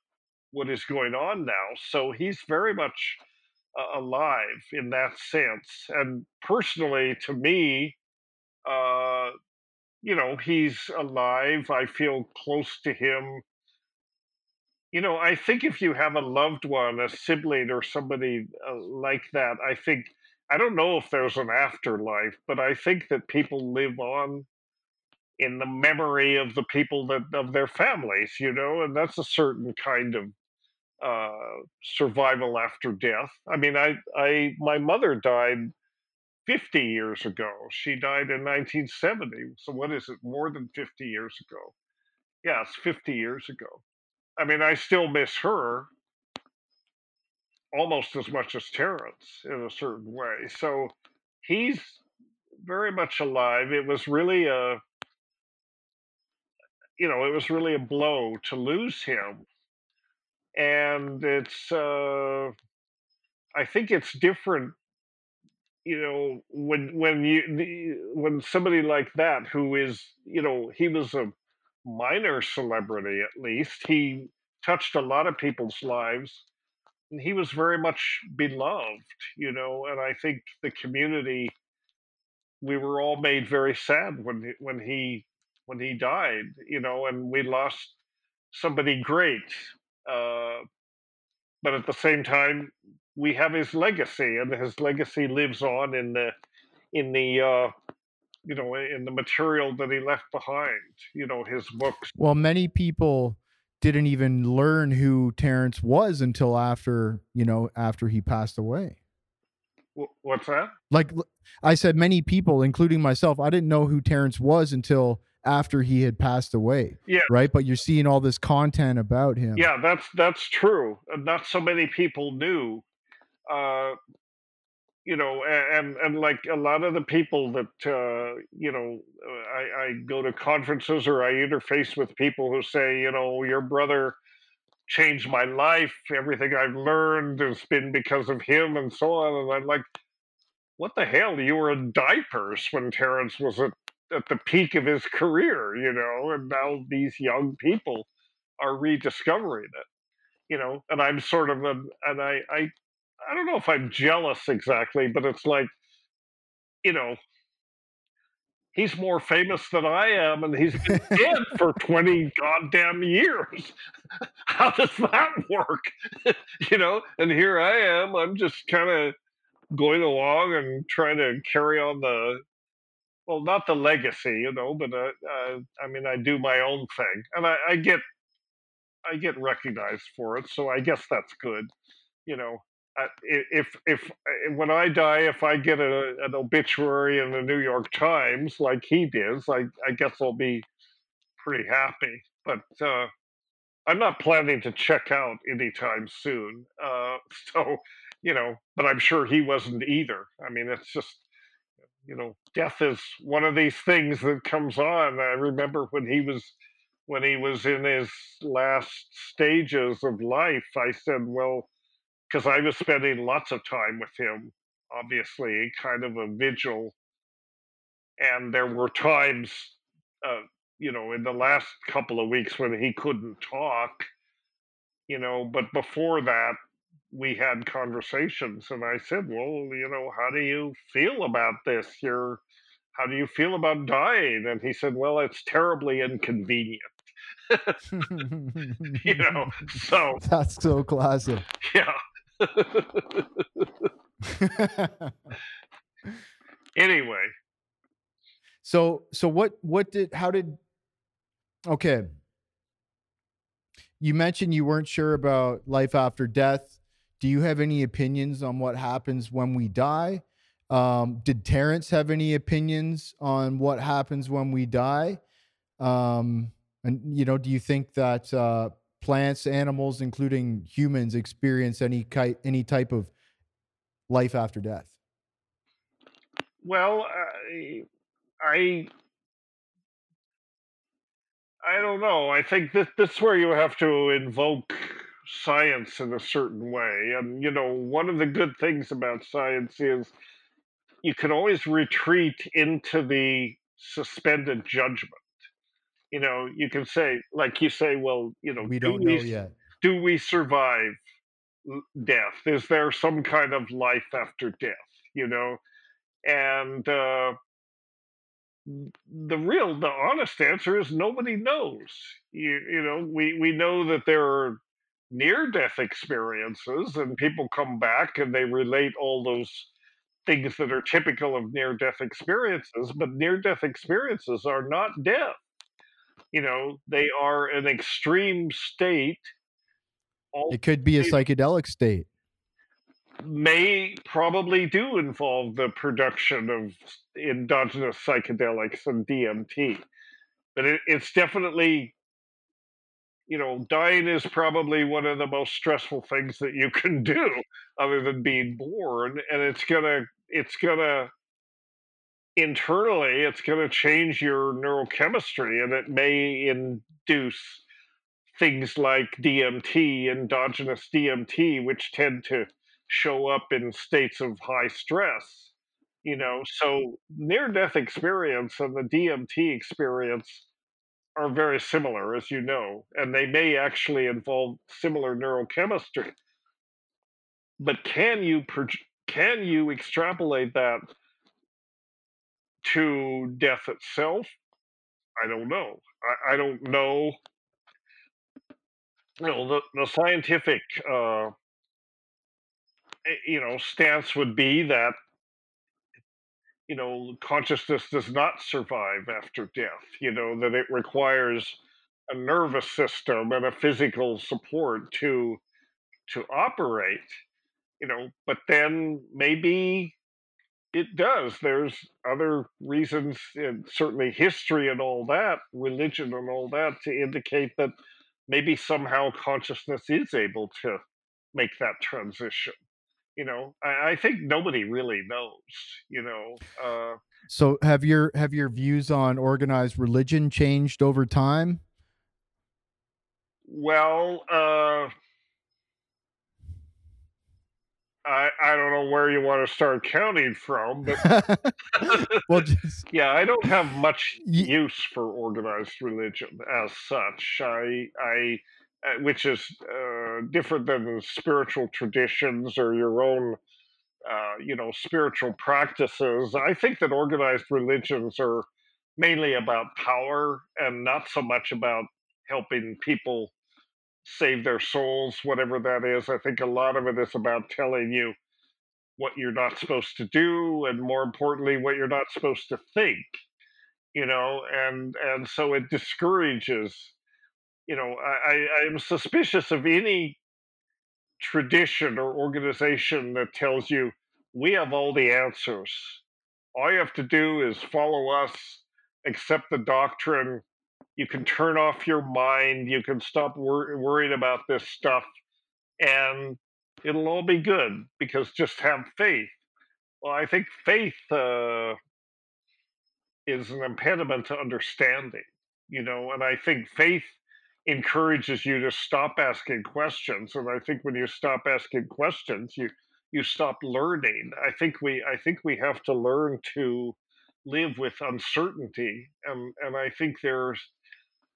what is going on now. So he's very much uh, alive in that sense. And personally, to me, uh, you know, he's alive. I feel close to him you know, I think if you have a loved one, a sibling, or somebody uh, like that, I think I don't know if there's an afterlife, but I think that people live on in the memory of the people that of their families, you know, and that's a certain kind of uh, survival after death. I mean, I, I, my mother died 50 years ago. She died in 1970. So what is it? More than 50 years ago. Yeah, 50 years ago. I mean, I still miss her almost as much as Terence in a certain way. So he's very much alive. It was really a, you know, it was really a blow to lose him and it's uh, I think it's different. You know, when when you when somebody like that who is you know he was a minor celebrity at least he touched a lot of people's lives he was very much beloved you know and i think the community we were all made very sad when when he when he died you know and we lost somebody great uh, but at the same time, we have his legacy, and his legacy lives on in the in the uh, you know in the material that he left behind. You know, his books. Well, many people didn't even learn who Terence was until after you know after he passed away. What's that? Like I said, many people, including myself, I didn't know who Terence was until after he had passed away. Yeah. Right. But you're seeing all this content about him. Yeah, that's that's true. Not so many people knew. Uh, you know, and and like a lot of the people that uh, you know, I, I go to conferences or I interface with people who say, you know, your brother changed my life. Everything I've learned has been because of him, and so on. And I'm like, what the hell? You were in diapers when Terence was at at the peak of his career, you know, and now these young people are rediscovering it, you know, and I'm sort of a, and I, I, I don't know if I'm jealous exactly, but it's like, you know, he's more famous than I am, and he's been dead for 20 goddamn years. How does that work? you know, and here I am, I'm just kind of going along and trying to carry on the well, not the legacy, you know, but uh, uh, I mean, I do my own thing, and I, I, get I get recognized for it, so I guess that's good, you know. If if uh, when I die, if I get a, an obituary in the New York Times like he does, I, I guess I'll be pretty happy. But uh, I'm not planning to check out anytime soon. Uh, so, you know, but I'm sure he wasn't either. I mean, it's just you know, death is one of these things that comes on. I remember when he was when he was in his last stages of life, I said, well, because I was spending lots of time with him, obviously, kind of a vigil. And there were times, uh, you know, in the last couple of weeks when he couldn't talk, you know, but before that, we had conversations and I said, Well, you know, how do you feel about this? You're how do you feel about dying? And he said, Well, it's terribly inconvenient. you know, so that's so classic. Yeah. anyway. So so what what did how did okay. You mentioned you weren't sure about life after death do you have any opinions on what happens when we die? Um, did Terence have any opinions on what happens when we die? Um, and you know, do you think that uh, plants, animals, including humans, experience any ki- any type of life after death? Well, I, I I don't know. I think that this is where you have to invoke science in a certain way. And, you know, one of the good things about science is you can always retreat into the suspended judgment. You know, you can say, like you say, well, you know, we don't know yet. Do we survive death? Is there some kind of life after death? You know, and uh, the real, the honest answer is nobody knows. You, you know, we we know that there are near death experiences and people come back and they relate all those things that are typical of near death experiences, but near death experiences are not death. You know, they are an extreme state. It could be a psychedelic state. May probably do involve the production of endogenous psychedelics and DMT, but it, it's definitely you know, dying is probably one of the most stressful things that you can do other than being born. And it's gonna, it's gonna, internally, it's gonna change your neurochemistry and it may induce things like DMT, endogenous DMT, which tend to show up in states of high stress. You know, so near death experience and the DMT experience are very similar, as you know, and they may actually involve similar neurochemistry. But can you can you extrapolate that to death itself? I don't know. I, I don't know. You know, the, the scientific, uh, eh, you know, stance would be that you know, consciousness does not survive after death, you know, that it requires a nervous system and a physical support to to operate, you know, but then maybe it does. There's other reasons, and certainly history and all that, religion and all that, to indicate that maybe somehow consciousness is able to make that transition you know I, I, think nobody really knows you know uh, so have your have your views on organized religion changed over time well uh, I, I don't know where you want to start counting from, but well, just, yeah, I don't have much use for organized religion as such. I I uh, which is uh, different than the spiritual traditions or your own, uh, you know, spiritual practices. I think that organized religions are mainly about power and not so much about helping people save their souls, whatever that is. I think a lot of it is about telling you what you're not supposed to do, and more importantly, what you're not supposed to think. You know, and and so it discourages you know, I, I am suspicious of any tradition or organization that tells you we have all the answers. All you have to do is follow us, accept the doctrine. You can turn off your mind. You can stop wor- worrying about this stuff, and it'll all be good because just have faith. Well, I think faith uh, is an impediment to understanding, you know, and I think faith encourages you to stop asking questions and i think when you stop asking questions you you stop learning i think we i think we have to learn to live with uncertainty and and i think there's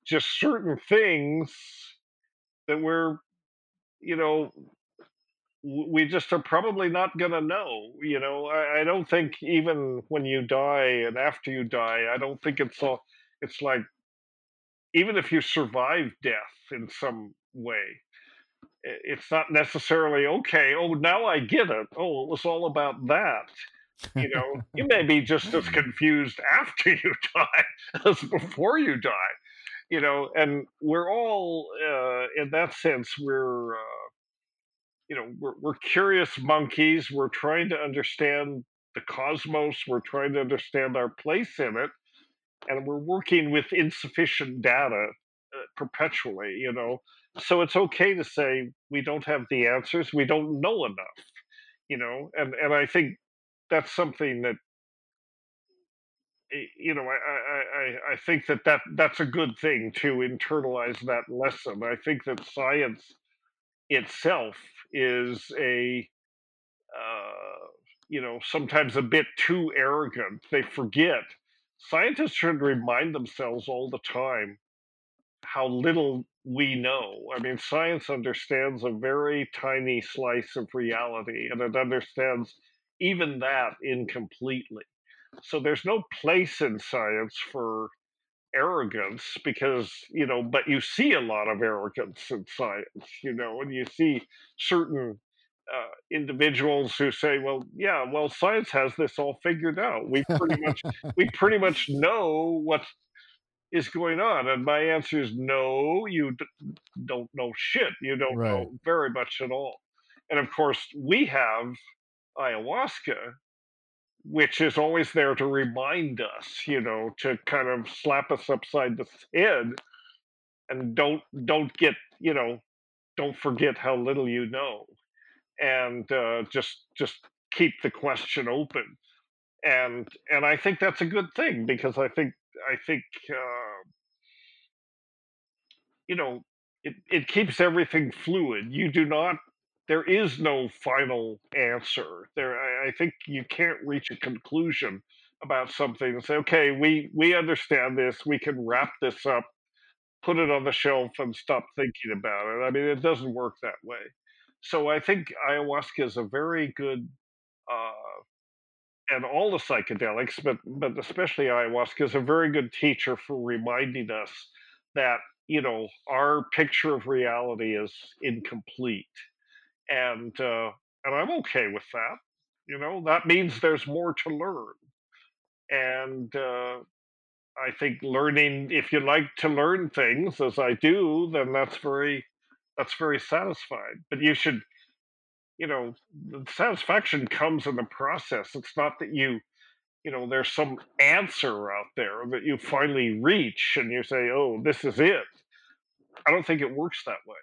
just certain things that we're you know we just are probably not going to know you know I, I don't think even when you die and after you die i don't think it's all it's like even if you survive death in some way, it's not necessarily okay. Oh, now I get it. Oh, it was all about that. You know, you may be just as confused after you die as before you die. You know, and we're all, uh, in that sense, we're, uh, you know, we're, we're curious monkeys. We're trying to understand the cosmos. We're trying to understand our place in it and we're working with insufficient data uh, perpetually you know so it's okay to say we don't have the answers we don't know enough you know and and i think that's something that you know i i i think that that that's a good thing to internalize that lesson i think that science itself is a uh, you know sometimes a bit too arrogant they forget scientists should remind themselves all the time how little we know. I mean, science understands a very tiny slice of reality, and it understands even that incompletely. So there's no place in science for arrogance because, you know, but you see a lot of arrogance in science, you know, and you see certain uh, individuals who say, "Well, yeah, well, science has this all figured out. We pretty much we pretty much know what is going on." And my answer is, "No, you d- don't know shit. You don't right. know very much at all." And of course, we have ayahuasca, which is always there to remind us, you know, to kind of slap us upside the head and don't don't get, you know, don't forget how little you know and uh, just just keep the question open. And and i think that's a good thing because i think i think uh, you know it, it keeps everything fluid. You do not there is no final answer there I, think you can't reach a conclusion about something and say okay we we understand this we can wrap this up put it on the shelf and stop thinking about it. I mean it doesn't work that way. So i think ayahuasca is a very good uh, and all the psychedelics, but but especially ayahuasca is a very good teacher for reminding us that you know our picture of reality is incomplete, and uh, and I'm okay with that. You know that means there's more to learn, and uh, I think learning if you like to learn things as I do, then that's very that's very satisfying. But you should you know satisfaction comes in the process. It's not that you you know, there's some answer out there that you finally reach and you say, "Oh, this is it." I don't think it works that way.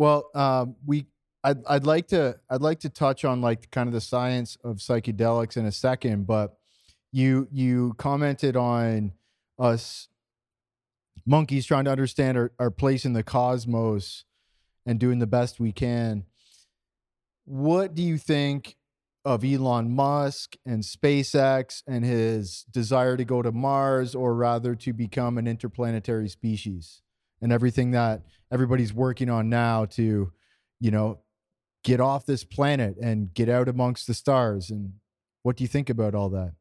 Well, um, we I'd I'd like to I'd like to touch on like kind of the science of psychedelics in a second, but you you commented on us monkeys trying to understand our, our place in the cosmos and doing the best we can. What do you think of Elon Musk and SpaceX and his desire to go to Mars or rather to become an interplanetary species and everything that everybody's working on now to, you know, get off this planet and get out amongst the stars and what do you think about all that?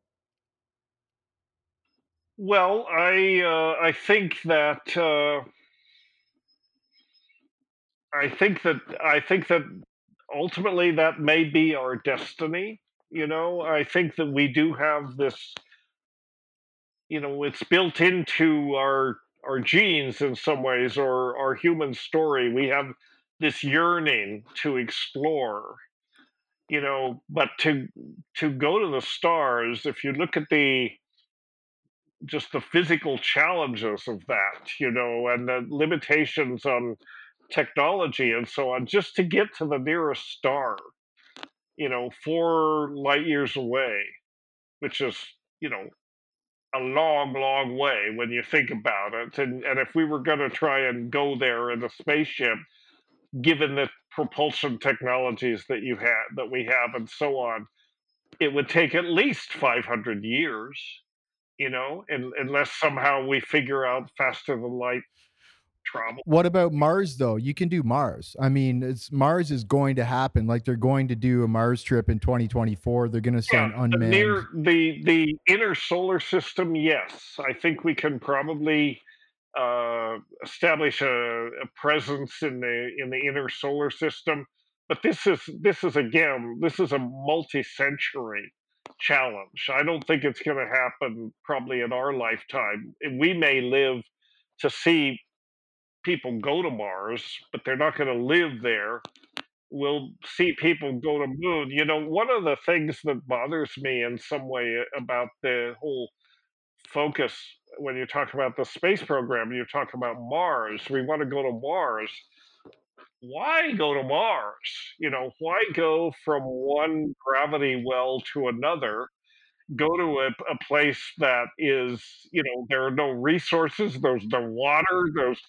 Well, I uh, I think that uh, I think that I think that ultimately that may be our destiny. You know, I think that we do have this. You know, it's built into our our genes in some ways, or our human story. We have this yearning to explore. You know, but to to go to the stars, if you look at the just the physical challenges of that, you know, and the limitations on technology and so on, just to get to the nearest star, you know, four light years away, which is, you know, a long, long way when you think about it. And and if we were going to try and go there in a spaceship, given the propulsion technologies that you had that we have and so on, it would take at least 500 years you know, unless somehow we figure out faster than light What about Mars though? You can do Mars. I mean, it's Mars is going to happen. Like they're going to do a Mars trip in 2024. They're going to send Yeah, the unmanned. near the the inner solar system, yes, I think we can probably uh, establish a, a presence in the in the inner solar system. But this is this is again this is a multi-century challenge. I don't think it's going to happen probably in our lifetime. We may live to see people go to Mars, but they're not going to live there. We'll see people go to moon. You know, one of the things that bothers me in some way about the whole focus when you talk about the space program, you talk about Mars. We want to go to Mars. Why go to Mars? You know, why go from one gravity well to another? Go to a, a place that is, you know, there are no resources, there's no water, there's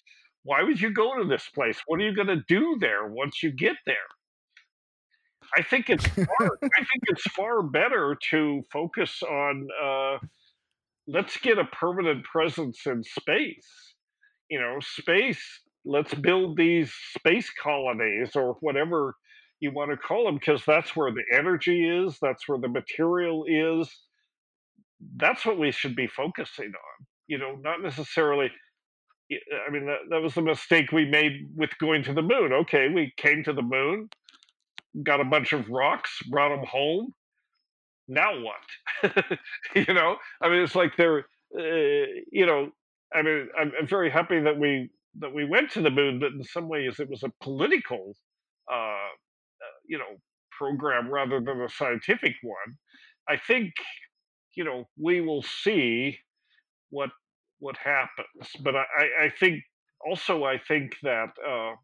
why would you go to this place? What are you going to do there once you get there? I think it's far. I think it's far better to focus on. Uh, let's get a permanent presence in space. You know, space. Let's build these space colonies or whatever you want to call them, because that's where the energy is. That's where the material is. That's what we should be focusing on. You know, not necessarily I mean, that, that was the mistake we made with going to the moon. Okay, we came to the moon, got a bunch of rocks, brought them home. Now what? you know, I mean, it's like they're, uh, you know, I mean, I'm, I'm, very happy that we that we went to the moon, but in some ways it was a political, uh, uh, you know, program rather than a scientific one. I think, you know, we will see what what happens. But I, I think also I think that uh,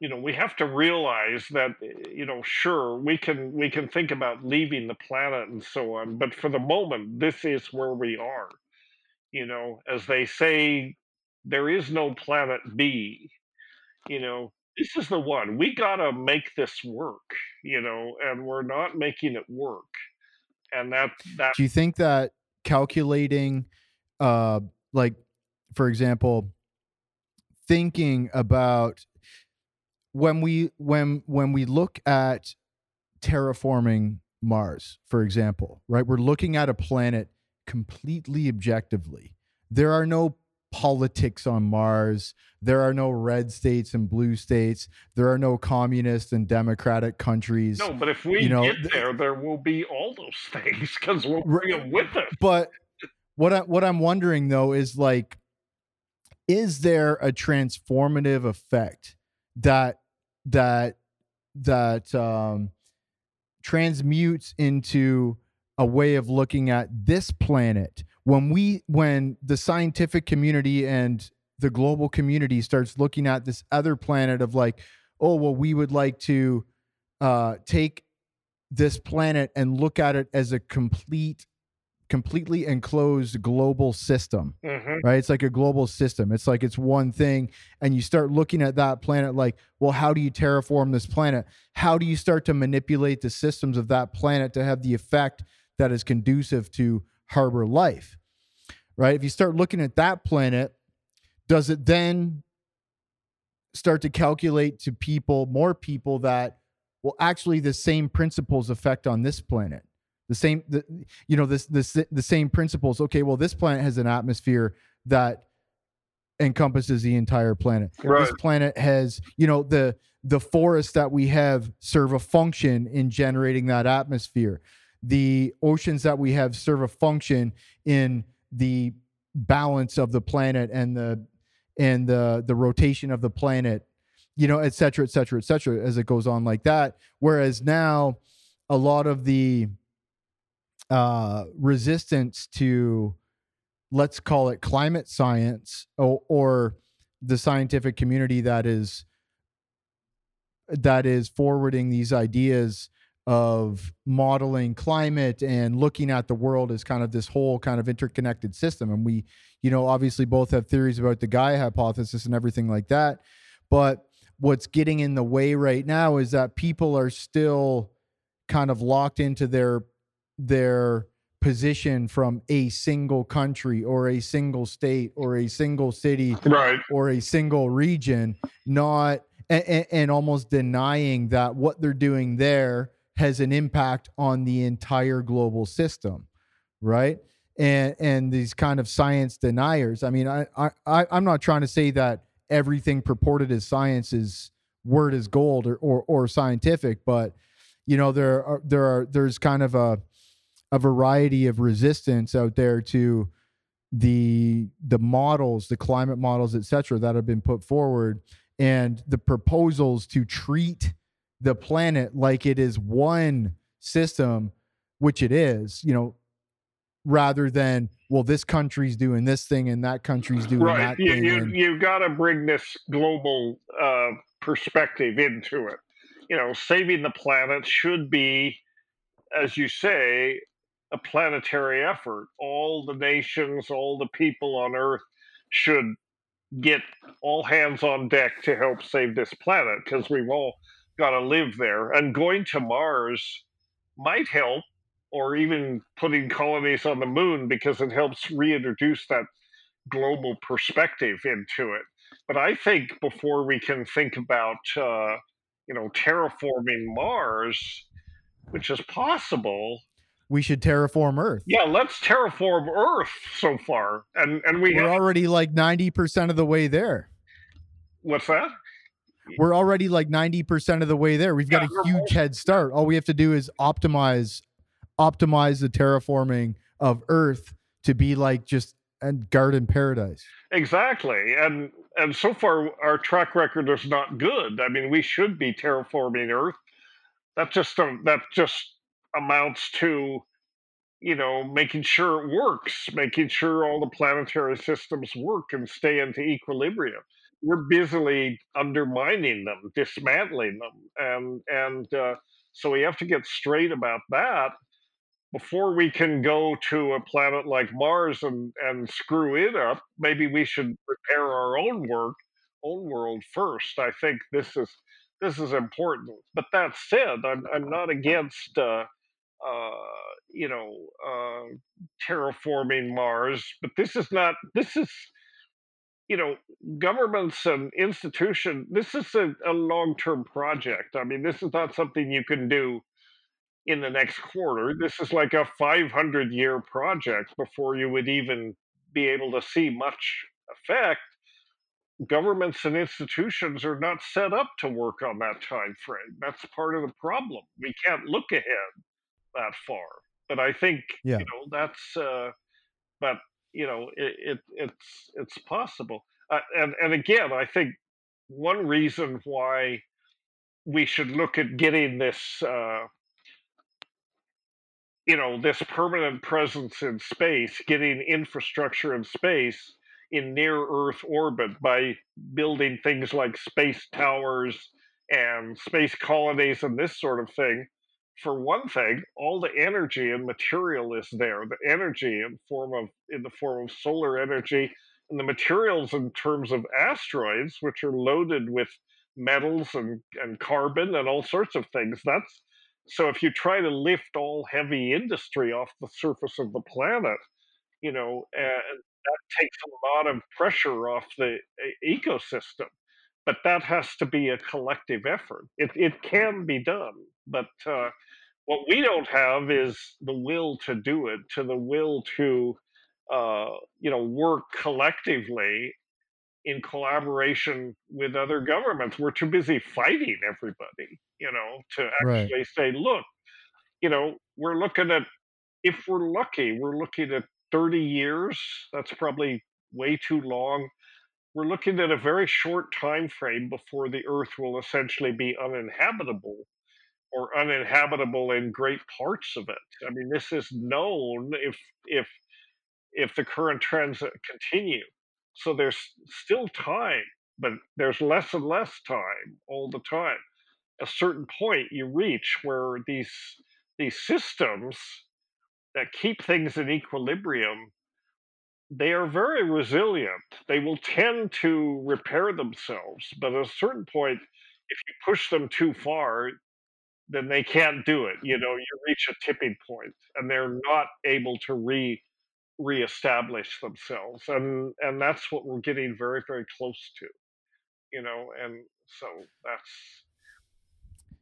you know we have to realize that eh, you know sure we can we can think about leaving the planet and so on, but for the moment this is where we are. You know, as they say, there is no planet B. You know, this is the one. We gotta make this work. You know, and we're not making it work. And that that. Do you think that calculating uh like for example thinking about when we when when we look at terraforming Mars for example right? We're looking at a planet completely objectively. There are no politics on Mars. There are no red states and blue states. There are no communist and democratic countries. No, but if we you know, get there, there will be all those things because we'll bring them with us. But what I, what I'm wondering though is like, is there a transformative effect that that that um, transmutes into a way of looking at this planet when we when the scientific community and the global community starts looking at this other planet of like oh well we would like to uh, take this planet and look at it as a complete completely enclosed global system mm-hmm. right? It's like a global system. It's like it's one thing and you start looking at that planet like well how do you terraform this planet? How do you start to manipulate the systems of that planet to have the effect that is conducive to harbor life, right? If you start looking at that planet, does it then start to calculate to people, more people that, well, actually, the same principles affect on this planet? The same, the, you know, this, this, the same principles. Okay, well, this planet has an atmosphere that encompasses the entire planet. Right. This planet has, you know, the the forests that we have serve a function in generating that atmosphere the oceans that we have serve a function in the balance of the planet and the and the the rotation of the planet you know et cetera et cetera et cetera as it goes on like that. Whereas now a lot of the uh resistance to let's call it climate science or, or the scientific community that is that is forwarding these ideas of modeling climate and looking at the world as kind of this whole kind of interconnected system. And we, you know, obviously both have theories about the Gaia hypothesis and everything like that. But what's getting in the way right now is that people are still kind of locked into their their position from a single country or a single state or a single city right. or a single region not and, and, almost denying that what they're doing there has an impact on the entire global system, right? And and these kind of science deniers. I mean, I I I'm not trying to say that everything purported as science is word is gold or or, or scientific, but you know there are there are there's kind of a a variety of resistance out there to the the models, the climate models, et cetera, that have been put forward, and the proposals to treat the planet like it is one system, which it is, you know, rather than well, this country's doing this thing and that country's doing right. that you, thing. You, you've got to bring this global uh, perspective into it. You know, saving the planet should be, as you say, a planetary effort. All the nations, all the people on Earth should get all hands on deck to help save this planet because we've all got to live there. And going to Mars might help, or even putting colonies on the moon because it helps reintroduce that global perspective into it. But I think before we can think about, uh, you know, terraforming Mars, which is possible. we should terraform Earth. Yeah, let's terraform Earth so far, and and we We're have, already like 90% of the way there. what's that? We're already like 90% of the way there. We've got Yeah, a huge head start. All we have to do is optimize optimize the terraforming of Earth to be like just a garden paradise. Exactly, and and so far our track record is not good. I mean, we should be terraforming Earth. That just um, that just amounts to, you know, making sure it works, making sure all the planetary systems work and stay into equilibrium. We're busily undermining them, dismantling them, and and uh, so we have to get straight about that before we can go to a planet like Mars and, and screw it up, maybe we should repair our own work, own world first. I think this is this is important. But that said, I'm I'm not against uh, uh, you know uh, terraforming Mars, but this is not this is you know governments and institutions. This is a, a long term project. I mean, this is not something you can do in the next quarter. This is like a 500 year project before you would even be able to see much effect. Governments and institutions are not set up to work on that time frame. That's part of the problem. We can't look ahead that far. But I think Yeah. you know that's. Uh, but you know it, it it's it's possible. Uh, and and again, I think one reason why we should look at getting this. Uh, you know this permanent presence in space getting infrastructure in space in near earth orbit by building things like space towers and space colonies and this sort of thing for one thing all the energy and material is there the energy in form of in the form of solar energy and the materials in terms of asteroids which are loaded with metals and, and carbon and all sorts of things that's so if you try to lift all heavy industry off the surface of the planet, you know, and that takes a lot of pressure off the e- ecosystem. But that has to be a collective effort. It it can be done, but uh, what we don't have is the will to do it, to the will to uh, you know work collectively in collaboration with other governments. We're too busy fighting everybody, you know, to Right. actually say, look, you know, we're looking at, if we're lucky, we're looking at 30 years. That's probably way too long. We're looking at a very short time frame before the Earth will essentially be uninhabitable or uninhabitable in great parts of it. I mean, this is known if if if the current trends uh, continue. So there's still time, but there's less and less time all the time. A certain point you reach where these these systems that keep things in equilibrium, they are very resilient. They will tend to repair themselves, but at a certain point, if you push them too far, then they can't do it. You know, you reach a tipping point, and they're not able to re reestablish themselves, and and that's what we're getting very very close to. You know, and so that's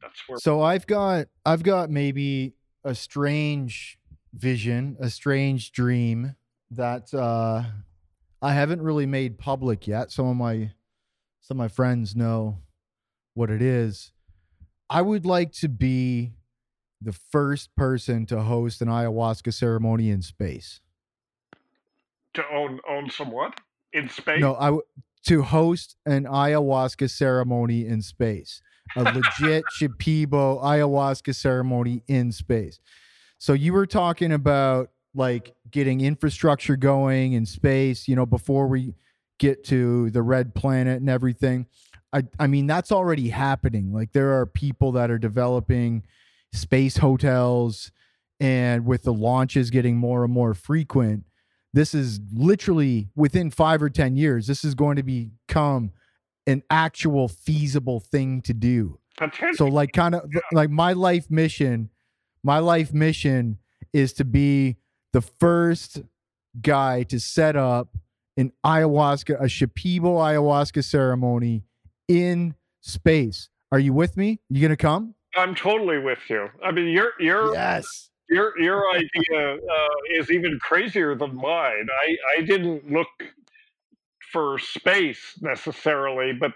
that's where So I've got I've got maybe a strange vision, a strange dream that uh I haven't really made public yet. Some of my some of my friends know what it is. I would like to be the first person to host an ayahuasca ceremony in space. to own own somewhat in space. No, I w- to host an ayahuasca ceremony in space, a legit Shipibo ayahuasca ceremony in space. So you were talking about like getting infrastructure going in space, you know, before we get to the red planet and everything. I I mean that's already happening. Like there are people that are developing space hotels and with the launches getting more and more frequent this is literally within five or 10 years, this is going to become an actual feasible thing to do. So, like, kind of like my life mission, my life mission is to be the first guy to set up an ayahuasca, a Shipibo ayahuasca ceremony in space. Are you with me? You gonna come? I'm totally with you. I mean, you're you're Yes. your your idea uh, is even crazier than mine. I I didn't look for space necessarily, but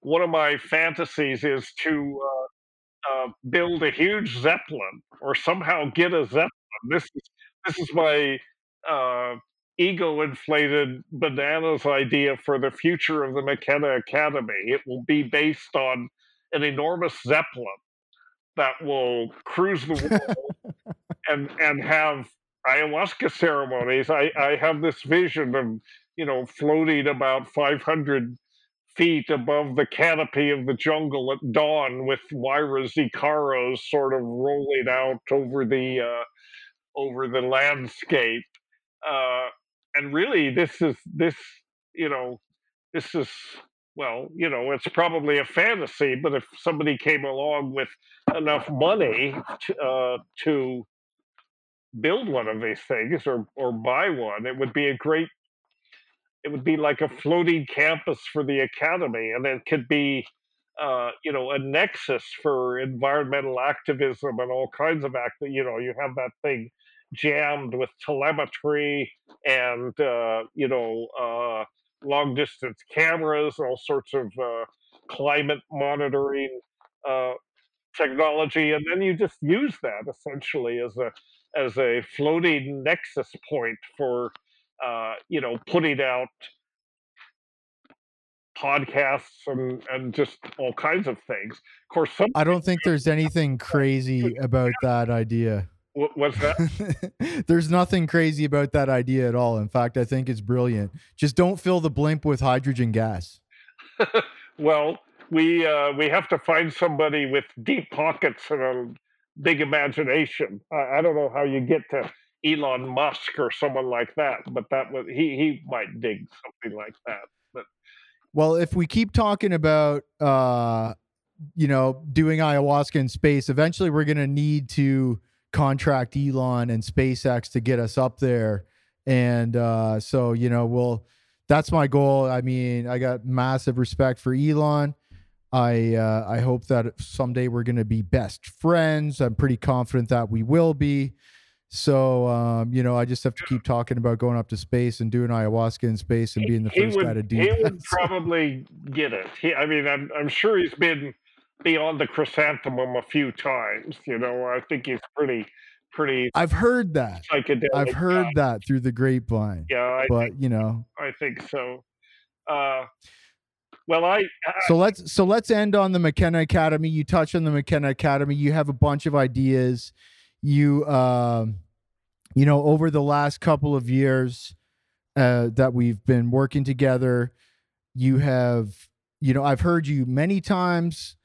one of my fantasies is to uh, uh, build a huge zeppelin or somehow get a zeppelin. This is this is my uh, ego inflated bananas idea for the future of the McKenna Academy. It will be based on an enormous zeppelin that will cruise the world and and have ayahuasca ceremonies. I, I have this vision of you know floating about 500 feet above the canopy of the jungle at dawn with Huayras Icaros sort of rolling out over the uh, over the landscape. Uh, and really, this is this you know this is well you know it's probably a fantasy, but if somebody came along with enough money to, uh, to build one of these things or or buy one, it would be a great it would be like a floating campus for the academy, and it could be, uh, you know, a nexus for environmental activism and all kinds of act. You know, you have that thing jammed with telemetry and uh, you know uh, long distance cameras, all sorts of uh, climate monitoring uh, technology, and then you just use that essentially as a as a floating nexus point for uh, you know, putting out podcasts and, and just all kinds of things. Of course, some I don't think there's anything crazy about that idea. What's that? there's nothing crazy about that idea at all. In fact, I think it's brilliant. Just don't fill the blimp with hydrogen gas. well, we uh, we have to find somebody with deep pockets and a big imagination. I, I don't know how you get to Elon Musk or someone like that. But that was he he might dig something like that. But well, if we keep talking about uh, you know doing ayahuasca in space, eventually we're going to need to contract Elon and SpaceX to get us up there. And uh, so you know we'll that's my goal. I mean, I got massive respect for Elon. I uh, I hope that someday we're going to be best friends. I'm pretty confident that we will be. So, um, you know, I just have to keep talking about going up to space and doing ayahuasca in space and being the first would, guy to do he that. would probably get it. He, I mean, I'm, I'm sure he's been beyond the chrysanthemum a few times. You know, I think he's pretty, pretty. I've heard that. Psychedelic I've heard guy. that through the grapevine. Yeah, I but think, you know, I think so. Uh, well, I, I so let's so let's end on the McKenna Academy. You touch on the McKenna Academy. You have a bunch of ideas. You. Um, you know, over the last couple of years uh, that we've been working together, you have, you know, I've heard you many times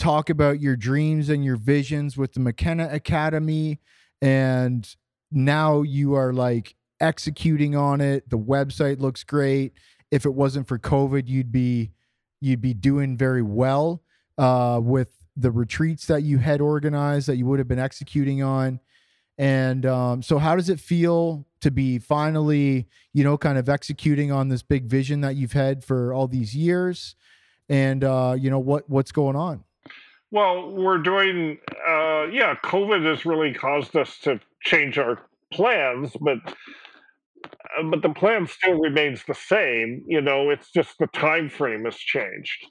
talk about your dreams and your visions with the McKenna Academy. And now you are like executing on it. The website looks great. If it wasn't for COVID, you'd be you'd be doing very well uh, with the retreats that you had organized that you would have been executing on. And um, so, how does it feel to be finally, you know, kind of executing on this big vision that you've had for all these years? And uh, you know, what what's going on? Well, we're doing, uh, yeah. COVID has really caused us to change our plans, but uh, but the plan still remains the same. You know, it's just the time frame has changed.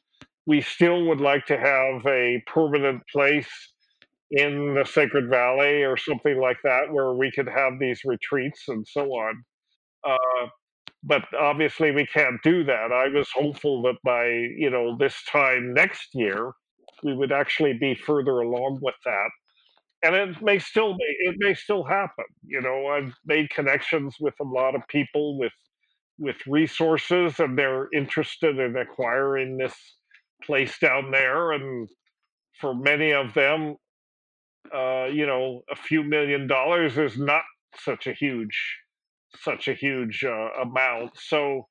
We still would like to have a permanent place in the Sacred Valley or something like that, where we could have these retreats and so on. Uh, but obviously, we can't do that. I was hopeful that by you know this time next year, we would actually be further along with that. And it may still be, it may still happen. You know, I've made connections with a lot of people with with resources, and they're interested in acquiring this place down there. And for many of them, uh, you know, a few million dollars is not such a huge, such a huge uh, amount. So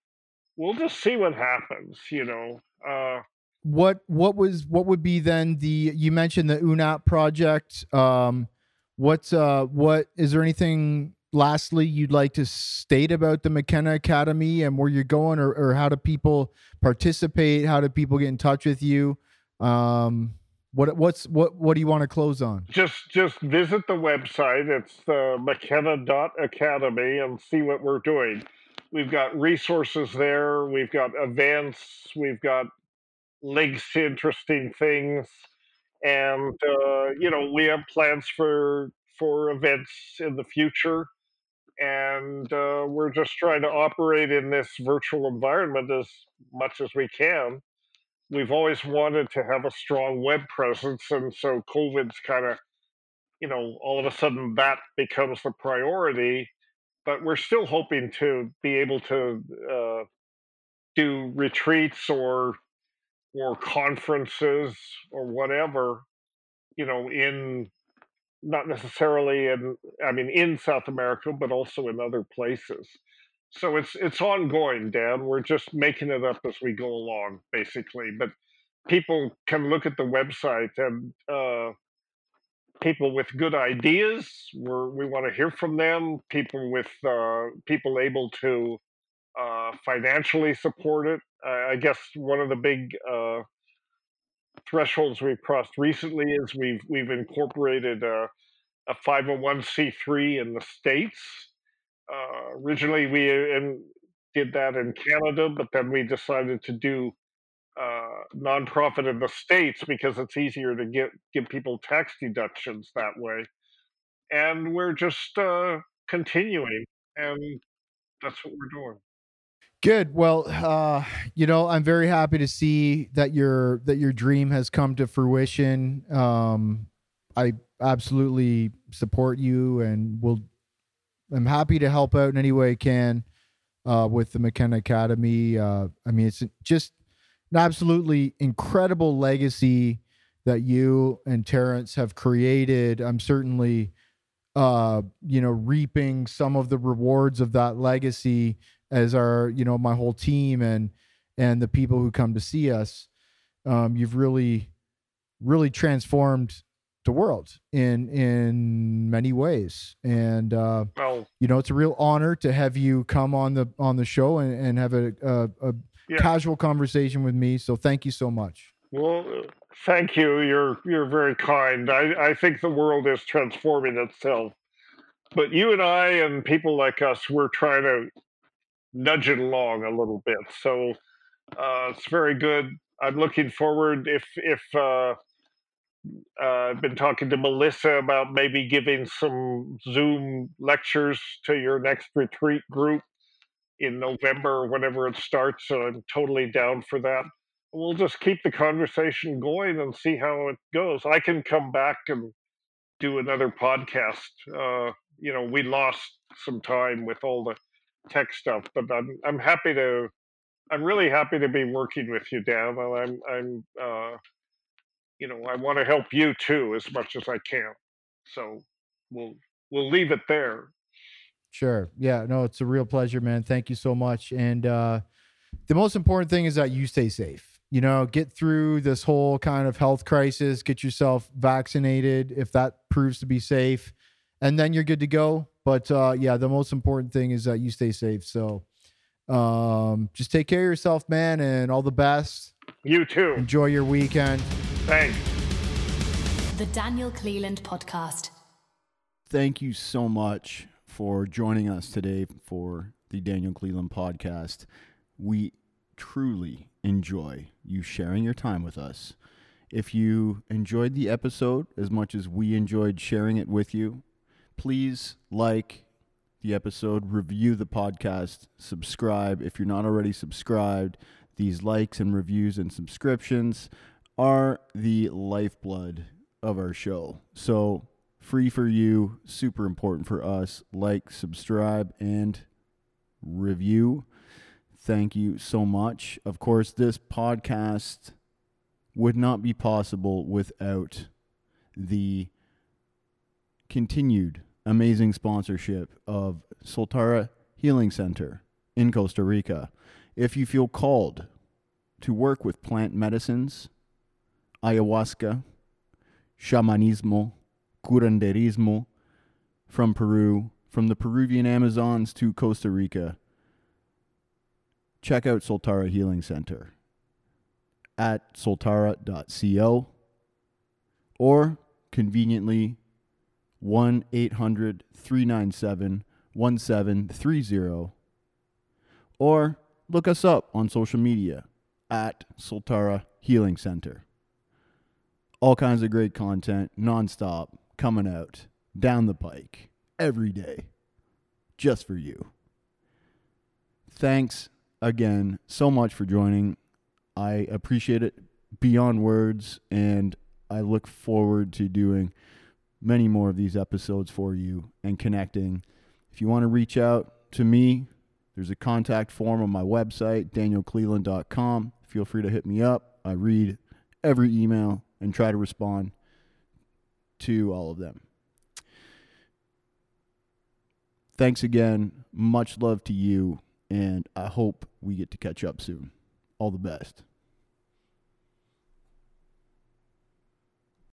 we'll just see what happens. You know. Uh, what what was what would be then the you mentioned the UNAP project. Um, what's uh what is there anything lastly you'd like to state about the McKenna Academy and where you're going or, or how do people participate? How do people get in touch with you? Um, What what's what what do you want to close on? Just just visit the website. It's uh, mckenna.academy and see what we're doing. We've got resources there. We've got events. We've got links to interesting things, and uh, you know we have plans for for events in the future. And uh, we're just trying to operate in this virtual environment as much as we can we've always wanted to have a strong web presence, and so COVID's kind of, you know, all of a sudden that becomes the priority. But we're still hoping to be able to uh, do retreats or or conferences or whatever, you know, in not necessarily in I mean in South America, but also in other places. So it's it's ongoing, Dan. We're just making it up as we go along, basically. But people can look at the website and uh, people with good ideas. We're, we want to hear from them. People with uh, people able to uh, financially support it. I guess one of the big uh, thresholds we've crossed recently is we've we've incorporated a, a 501c3 in the states uh, originally we in, did that in Canada, but then we decided to do uh, nonprofit in the states because it's easier to get give people tax deductions that way. And we're just uh, continuing, and that's what we're doing. Good. Well, uh, you know, I'm very happy to see that your that your dream has come to fruition. Um, I absolutely support you, and will I'm happy to help out in any way I can uh, with the McKenna Academy. Uh, I mean, it's just an absolutely incredible legacy that you and Terence have created. I'm certainly, uh, you know, reaping some of the rewards of that legacy as our, you know, my whole team and and the people who come to see us. Um, you've really, really transformed the world in in many ways. And uh well, you know it's a real honor to have you come on the on the show and, and have a, a, a yeah. casual conversation with me. So thank you so much. Well thank you. You're you're very kind. I i think the world is transforming itself. But you and i and people like us we're trying to nudge it along a little bit so uh it's very good i'm looking forward if if uh uh, I've been talking to Melissa about maybe giving some Zoom lectures to your next retreat group in November or whenever it starts. So I'm totally down for that. We'll just keep the conversation going and see how it goes. I can come back and do another podcast. Uh, you know, we lost some time with all the tech stuff, but I'm I'm happy to. I'm really happy to be working with you, Dan, and I'm I'm uh, you know, I want to help you too as much as I can. So we'll we'll leave it there. Sure. Yeah. No, it's a real pleasure, man. Thank you so much. And uh, the most important thing is that you stay safe. You know, get through this whole kind of health crisis. Get yourself vaccinated if that proves to be safe, and then you're good to go. But uh, yeah, the most important thing is that you stay safe. So um, just take care of yourself, man, and all the best. You too. Enjoy your weekend. Thanks. The Daniel Cleland Podcast. Thank you so much for joining us today for the Daniel Cleland Podcast. We truly enjoy you sharing your time with us. If you enjoyed the episode as much as we enjoyed sharing it with you, please like the episode, review the podcast, subscribe. If you're not already subscribed, these likes and reviews and subscriptions are the lifeblood of our show. So, free for you, super important for us. Like, subscribe, and review. Thank you so much. Of course, this podcast would not be possible without the continued amazing sponsorship of Soltara Healing Center in Costa Rica. If you feel called to work with plant medicines, ayahuasca, shamanismo, curanderismo from Peru, from the Peruvian Amazons to Costa Rica. Check out Soltara Healing Center at soltara.co. or conveniently 1 800 397 1730 or look us up on social media at Soltara Healing Center. All kinds of great content nonstop coming out down the pike every day just for you. Thanks again so much for joining. I appreciate it beyond words, and I look forward to doing many more of these episodes for you and connecting. If you want to reach out to me, there's a contact form on my website, danielcleland.com. Feel free to hit me up. I read every email and try to respond to all of them. Thanks again. Much love to you, and I hope we get to catch up soon. All the best.